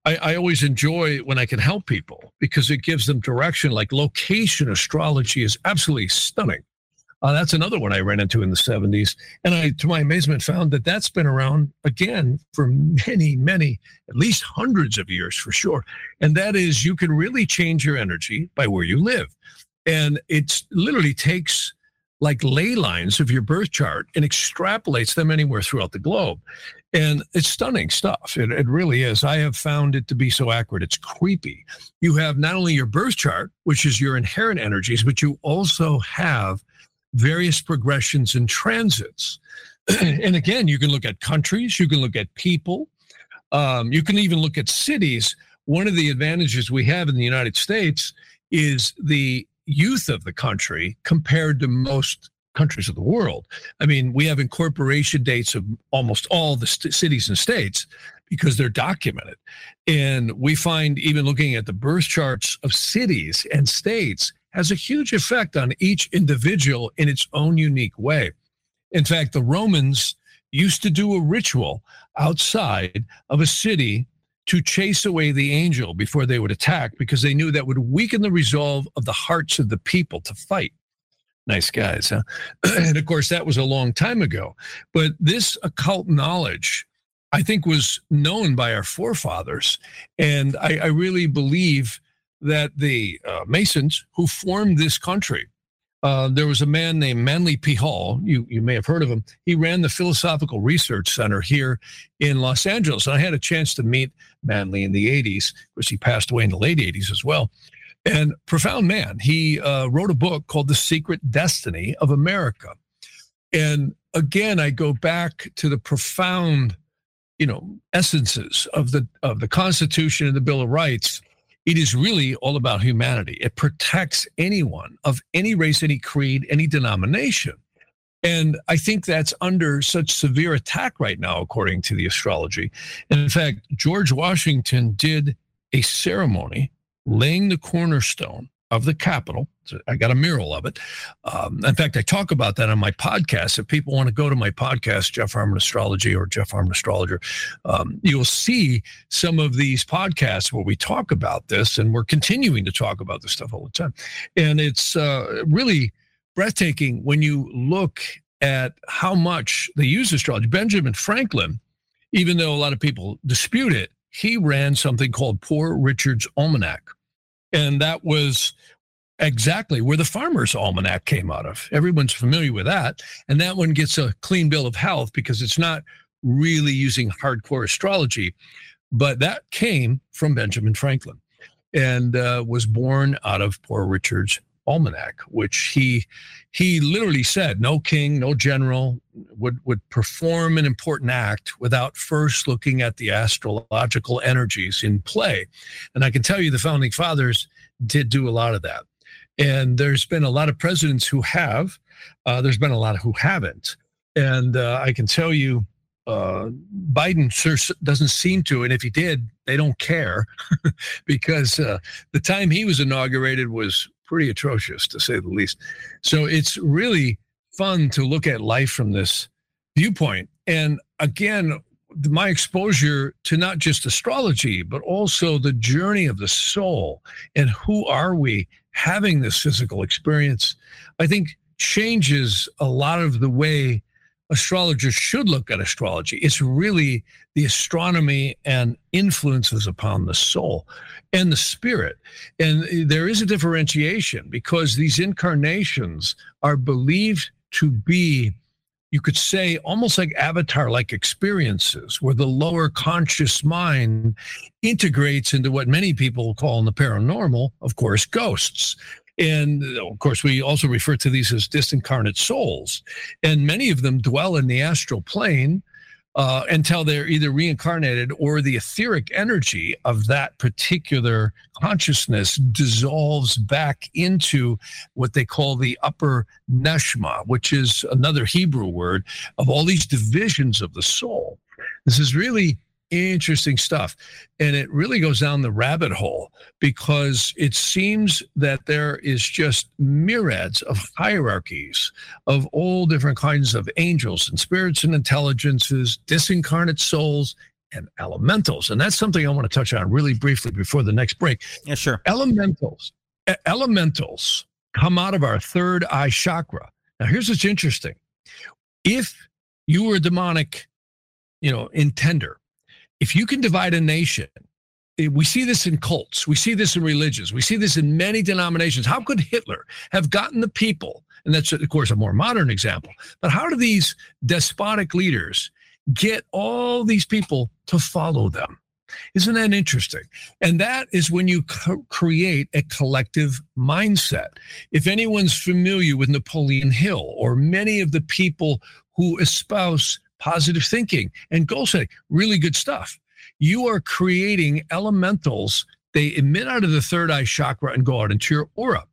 I, I always enjoy when I can help people because it gives them direction. Like location astrology is absolutely stunning. Uh, that's another one I ran into in the 70s. And I, to my amazement, found that that's been around again for many, many, at least hundreds of years for sure. And that is you can really change your energy by where you live. And it literally takes like ley lines of your birth chart and extrapolates them anywhere throughout the globe. And it's stunning stuff. It, it really is. I have found it to be so accurate. It's creepy. You have not only your birth chart, which is your inherent energies, but you also have various progressions and transits. and again, you can look at countries, you can look at people, um, you can even look at cities. One of the advantages we have in the United States is the youth of the country compared to most countries of the world. I mean, we have incorporation dates of almost all the st- cities and states because they're documented. And we find even looking at the birth charts of cities and states has a huge effect on each individual in its own unique way. In fact, the Romans used to do a ritual outside of a city to chase away the angel before they would attack because they knew that would weaken the resolve of the hearts of the people to fight. Nice guys, huh? and of course, that was a long time ago. But this occult knowledge, I think, was known by our forefathers. And I, I really believe that the uh, Masons who formed this country, uh, there was a man named Manly P. Hall. You, you may have heard of him. He ran the Philosophical Research Center here in Los Angeles. And I had a chance to meet Manly in the 80s. Of course, he passed away in the late 80s as well. And profound man. He uh, wrote a book called The Secret Destiny of America. And again, I go back to the profound, you know, essences of the of the Constitution and the Bill of Rights it is really all about humanity. It protects anyone of any race, any creed, any denomination. And I think that's under such severe attack right now, according to the astrology. And in fact, George Washington did a ceremony laying the cornerstone of the Capitol. I got a mural of it. Um, in fact, I talk about that on my podcast. If people want to go to my podcast, Jeff Harman Astrology or Jeff Harman Astrologer, um, you'll see some of these podcasts where we talk about this, and we're continuing to talk about this stuff all the time. And it's uh, really breathtaking when you look at how much they use astrology. Benjamin Franklin, even though a lot of people dispute it, he ran something called Poor Richard's Almanac and that was exactly where the Farmer's Almanac came out of. Everyone's familiar with that. And that one gets a clean bill of health because it's not really using hardcore astrology. But that came from Benjamin Franklin and uh, was born out of Poor Richard's almanac, which he he literally said no king, no general would would perform an important act without first looking at the astrological energies in play. And I can tell you the founding fathers did do a lot of that. And there's been a lot of presidents who have. Uh, there's been a lot who haven't. And uh, I can tell you, uh, Biden sure doesn't seem to. And if he did, they don't care because uh, the time he was inaugurated was pretty atrocious to say the least. So it's really fun to look at life from this viewpoint. And again, my exposure to not just astrology, but also the journey of the soul and who are we having this physical experience, I think changes a lot of the way astrologers should look at astrology. It's really the astronomy and influences upon the soul and the spirit. And eh, there is a differentiation because these incarnations are believed to be you could say almost like avatar like experiences where the lower conscious mind integrates into what many people call in the paranormal, of course, ghosts. And of course, we also refer to these as disincarnate souls. And many of them dwell in the astral plane uh, until they're either reincarnated or the etheric energy of that particular consciousness dissolves back into what they call the upper neshama, which is another Hebrew word of all these divisions of the soul. This is really interesting stuff. And it really goes down the rabbit hole because it seems that there is just myriads of hierarchies of all different kinds of angels and spirits and intelligences, disincarnate souls, and elementals. And that's something I want to touch on really briefly before the next break. Yeah, sure. Elementals. Elementals come out of our third eye chakra. Now, here's what's interesting. If you were a demonic, you know, intender, if you can divide a nation, eh, we see this in cults, we see this in religions, we see this in many denominations. How could Hitler have gotten the people? And that's, of course, a more modern example. But how do these despotic leaders get all these people to follow them? Isn't that interesting? And that is when you co- create a collective mindset. If anyone's familiar with Napoleon Hill or many of the people who espouse positive thinking and goal setting, really good stuff. You are creating elementals. They emit out of the third eye chakra and go out into your aura.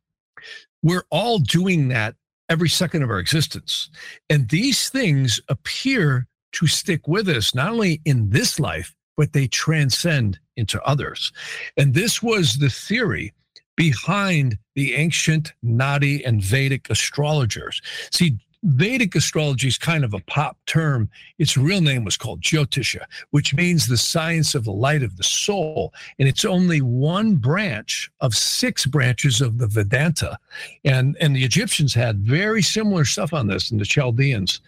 We're all doing that every second of our existence. And these things appear to stick with us, not only in this life, but they transcend into others. And this was the theory behind the ancient Nadi and Vedic astrologers. See, Vedic astrology is kind of a pop term. Its real name was called Jyotisha, which means the science of the light of the soul. And it's only one branch of six branches of the Vedanta. And, and the Egyptians had very similar stuff on this, and the Chaldeans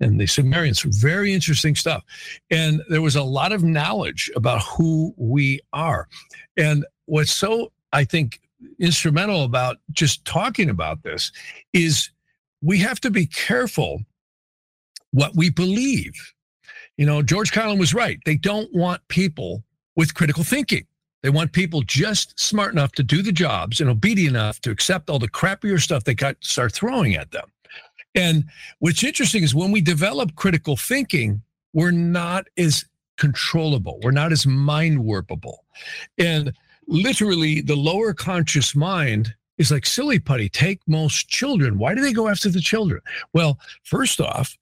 and the Sumerians. Very interesting stuff. And there was a lot of knowledge about who we are. And what's so, I think, instrumental about just talking about this is we have to be careful what we believe. You know, George Carlin was right. They don't want people with critical thinking. They want people just smart enough to do the jobs and obedient enough to accept all the crappier stuff they got start throwing at them. And what's interesting is when we develop critical thinking, we're not as controllable. We're not as mind warpable. And literally, the lower conscious mind is like silly putty. Take most children. Why do they go after the children? Well, first off,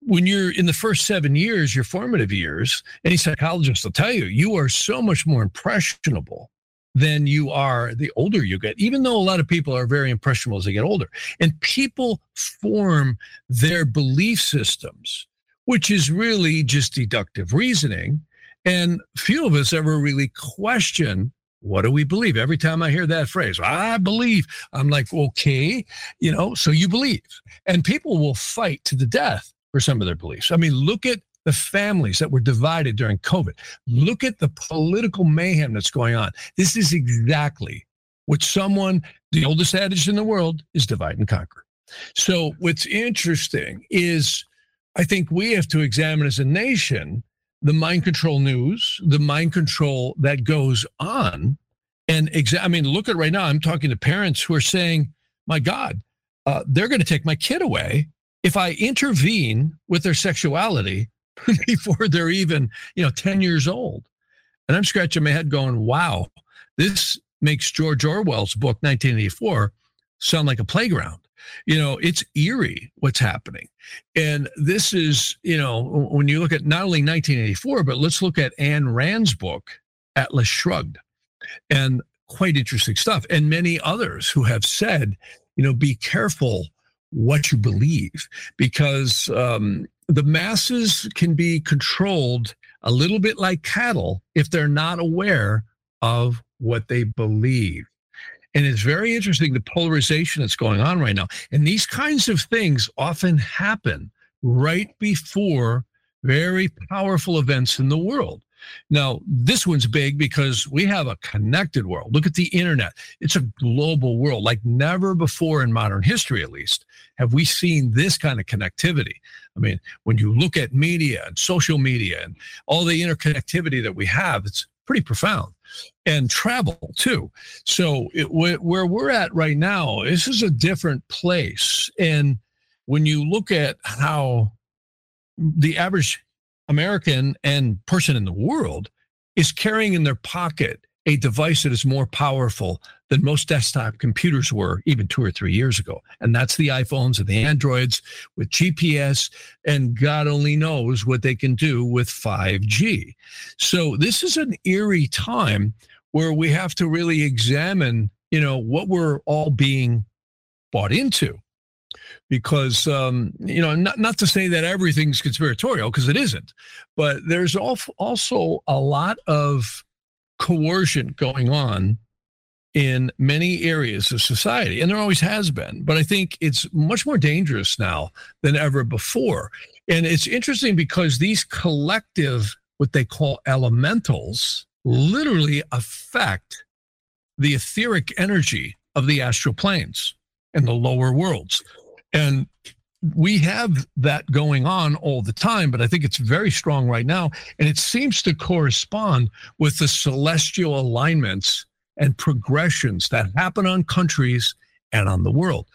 when you're in the first seven years, your formative years, any psychologist will tell you, you are so much more impressionable than you are the older you get, even though a lot of people are very impressionable as they get older. And people form their belief systems, which is really just deductive reasoning. And few of us ever really question what do we believe? Every time I hear that phrase, I believe, I'm like, okay, you know, so you believe. And people will fight to the death for some of their beliefs. I mean, look at the families that were divided during COVID. Look at the political mayhem that's going on. This is exactly what someone, the oldest adage in the world, is divide and conquer. So, what's interesting is I think we have to examine as a nation the mind control news, the mind control that goes on. And exa- I mean, look at right now, I'm talking to parents who are saying, my God, uh, they're going to take my kid away if I intervene with their sexuality before they're even, you know, 10 years old. And I'm scratching my head going, wow, this makes George Orwell's book, 1984, sound like a playground. You know, it's eerie what's happening. And this is, you know, when you look at not only 1984, but let's look at Anne Rand's book, Atlas Shrugged, and quite interesting stuff. And many others who have said, you know, be careful what you believe because um, the masses can be controlled a little bit like cattle if they're not aware of what they believe. And it's very interesting the polarization that's going on right now. And these kinds of things often happen right before very powerful events in the world. Now, this one's big because we have a connected world. Look at the internet. It's a global world, like never before in modern history, at least, have we seen this kind of connectivity. I mean, when you look at media and social media and all the interconnectivity that we have, it's pretty profound. And travel too. So, it, where we're at right now, this is a different place. And when you look at how the average American and person in the world is carrying in their pocket a device that is more powerful than most desktop computers were even two or three years ago. And that's the iPhones and the Androids with GPS, and God only knows what they can do with 5G. So this is an eerie time where we have to really examine, you know, what we're all being bought into because um, you know not, not to say that everything's conspiratorial because it isn't but there's also a lot of coercion going on in many areas of society and there always has been but i think it's much more dangerous now than ever before and it's interesting because these collective what they call elementals literally affect the etheric energy of the astral planes and the lower worlds and we have that going on all the time, but I think it's very strong right now. And it seems to correspond with the celestial alignments and progressions that happen on countries and on the world.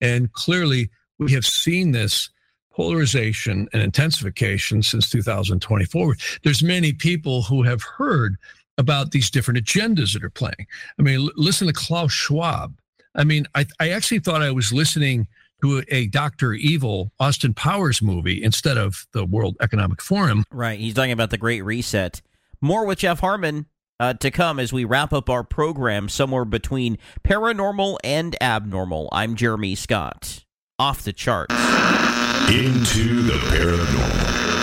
And clearly, we have seen this polarization and intensification since 2024. There's many people who have heard about these different agendas that are playing. I mean, listen to Klaus Schwab. I mean, I, I actually thought I was listening – to a Dr. Evil Austin Powers movie instead of the World Economic Forum. Right. He's talking about the Great Reset. More with Jeff Harman uh, to come as we wrap up our program somewhere between paranormal and abnormal. I'm Jeremy Scott. Off the charts. Into the paranormal.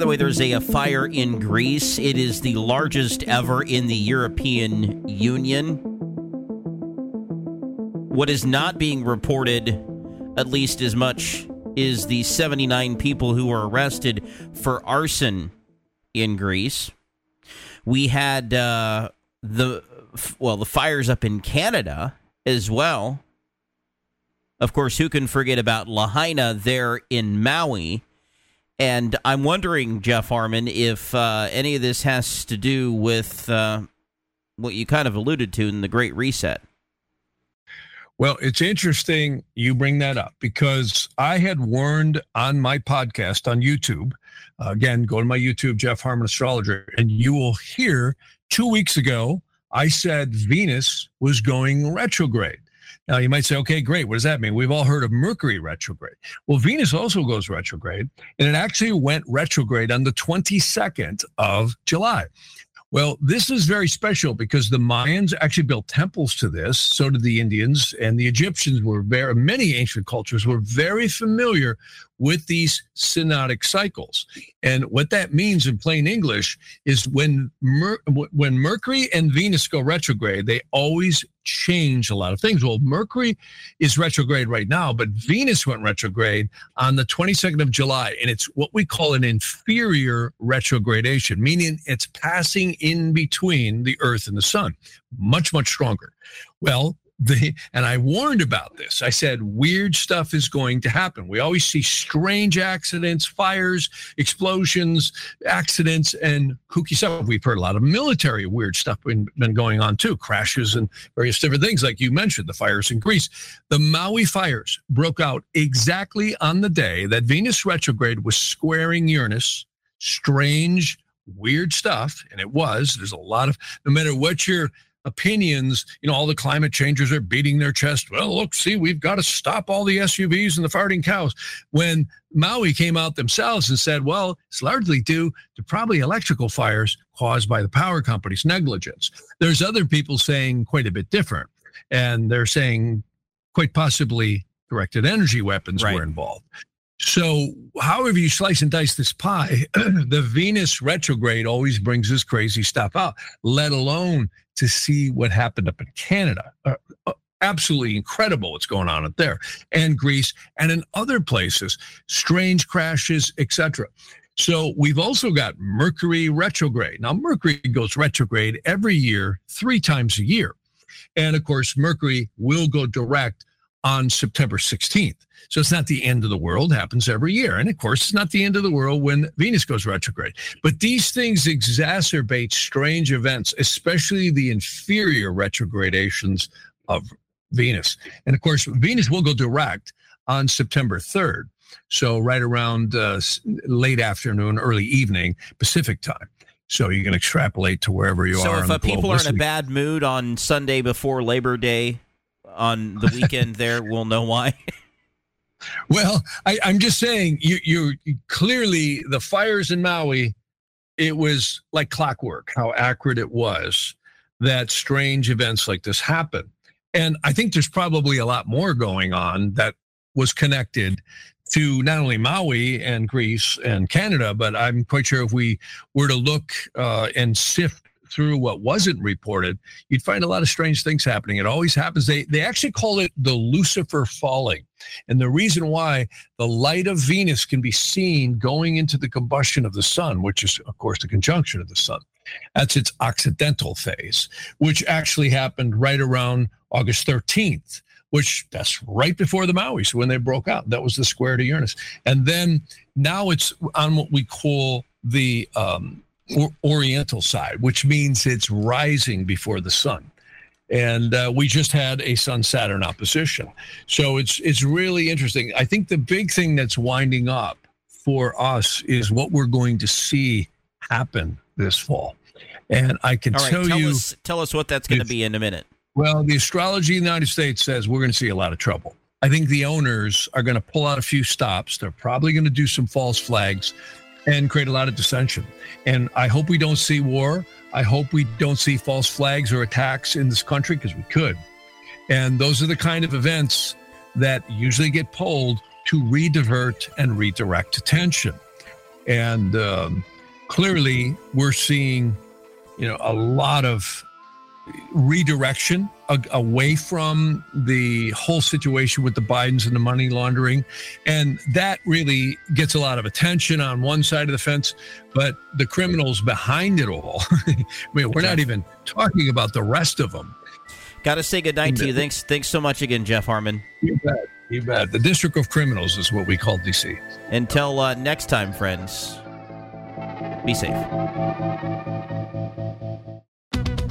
By the way, there's a, a, fire in Greece. It is the largest ever in the European Union. What is not being reported, at least as much, is the 79 people who were arrested for arson in Greece. We had uh, the well, the fires up in Canada as well. Of course, who can forget about Lahaina there in Maui? And I'm wondering, Jeff Harman, if uh, any of this has to do with uh, what you kind of alluded to in the Great Reset. Well, it's interesting you bring that up because I had warned on my podcast on YouTube. Uh, again, go to my YouTube, Jeff Harman Astrologer, and you will hear two weeks ago, I said Venus was going retrograde. Now, you might say, okay, great. What does that mean? We've all heard of Mercury retrograde. Well, Venus also goes retrograde, and it actually went retrograde on the 22nd of July. Well, this is very special because the Mayans actually built temples to this. So did the Indians and the Egyptians were very, many ancient cultures were very familiar with these synodic cycles. And what that means in plain English is when Mer- when Mercury and Venus go retrograde, they always change a lot of things. Well, Mercury is retrograde right now, but Venus went retrograde on the 22nd of July, and it's what we call an inferior retrogradation, meaning it's passing in between the Earth and the Sun, much, much stronger. Well, the and I warned about this. I said weird stuff is going to happen. We always see strange accidents, fires, explosions, accidents, and kooky stuff. We've heard a lot of military weird stuff been, been going on too, crashes and various different things, like you mentioned, the fires in Greece. The Maui fires broke out exactly on the day that Venus retrograde was squaring Uranus. Strange, weird stuff, and it was. There's a lot of no matter what your opinions, you know, all the climate changers are beating their chest. Well, look, see, we've got to stop all the SUVs and the farting cows. When Maui came out themselves and said, well, it's largely due to probably electrical fires caused by the power company's negligence. There's other people saying quite a bit different. And they're saying quite possibly directed energy weapons right. were involved. So, however you slice and dice this pie, the Venus retrograde always brings this crazy stuff out, let alone to see what happened up in Canada. Uh, uh, absolutely incredible what's going on up there and Greece and in other places, strange crashes, etc. So we've also got Mercury retrograde. Now Mercury goes retrograde every year, 3 times a year. And of course, Mercury will go direct on September 16th. So it's not the end of the world, happens every year. And of course, it's not the end of the world when Venus goes retrograde. But these things exacerbate strange events, especially the inferior retrogradations of Venus. And of course, Venus will go direct on September 3rd. So right around uh, late afternoon, early evening, Pacific time. So you can extrapolate to wherever you so are. So if people are in a bad mood on Sunday before Labor Day, on the weekend, there we'll know why. well, I, am just saying you you clearly the fires in Maui. It was like clockwork how accurate it was that strange events like this happen. And I think there's probably a lot more going on that was connected to not only Maui and Greece and Canada, but I'm quite sure if we were to look uh, and sift through what wasn't reported, you'd find a lot of strange things happening. It always happens. They they actually call it the Lucifer falling. And the reason why the light of Venus can be seen going into the combustion of the sun, which is of course the conjunction of the sun. That's its occidental phase, which actually happened right around August 13th which that's right before the Maui's when they broke out. That was the square to Uranus. And then now it's on what we call the um, or, oriental side, which means it's rising before the sun. And uh, we just had a Sun Saturn opposition, so it's it's really interesting. I think the big thing that's winding up for us is what we're going to see happen this fall. And I can right, tell, tell you, us, tell us what that's going to be in a minute. Well, the astrology in the United States says we're going to see a lot of trouble. I think the owners are going to pull out a few stops. They're probably going to do some false flags and create a lot of dissension. And I hope we don't see war. I hope we don't see false flags or attacks in this country because we could. And those are the kind of events that usually get pulled to redivert and redirect attention. And um, clearly, we're seeing, you know, a lot of redirection away from the whole situation with the Bidens and the money laundering. And that really gets a lot of attention on one side of the fence, but the criminals behind it all, I mean, we're not even talking about the rest of them. Got to say goodnight to you. Thanks, thanks so much again, Jeff Harman. You bet. You bet. The District of Criminals is what we call DC. Until uh, next time, friends, be safe.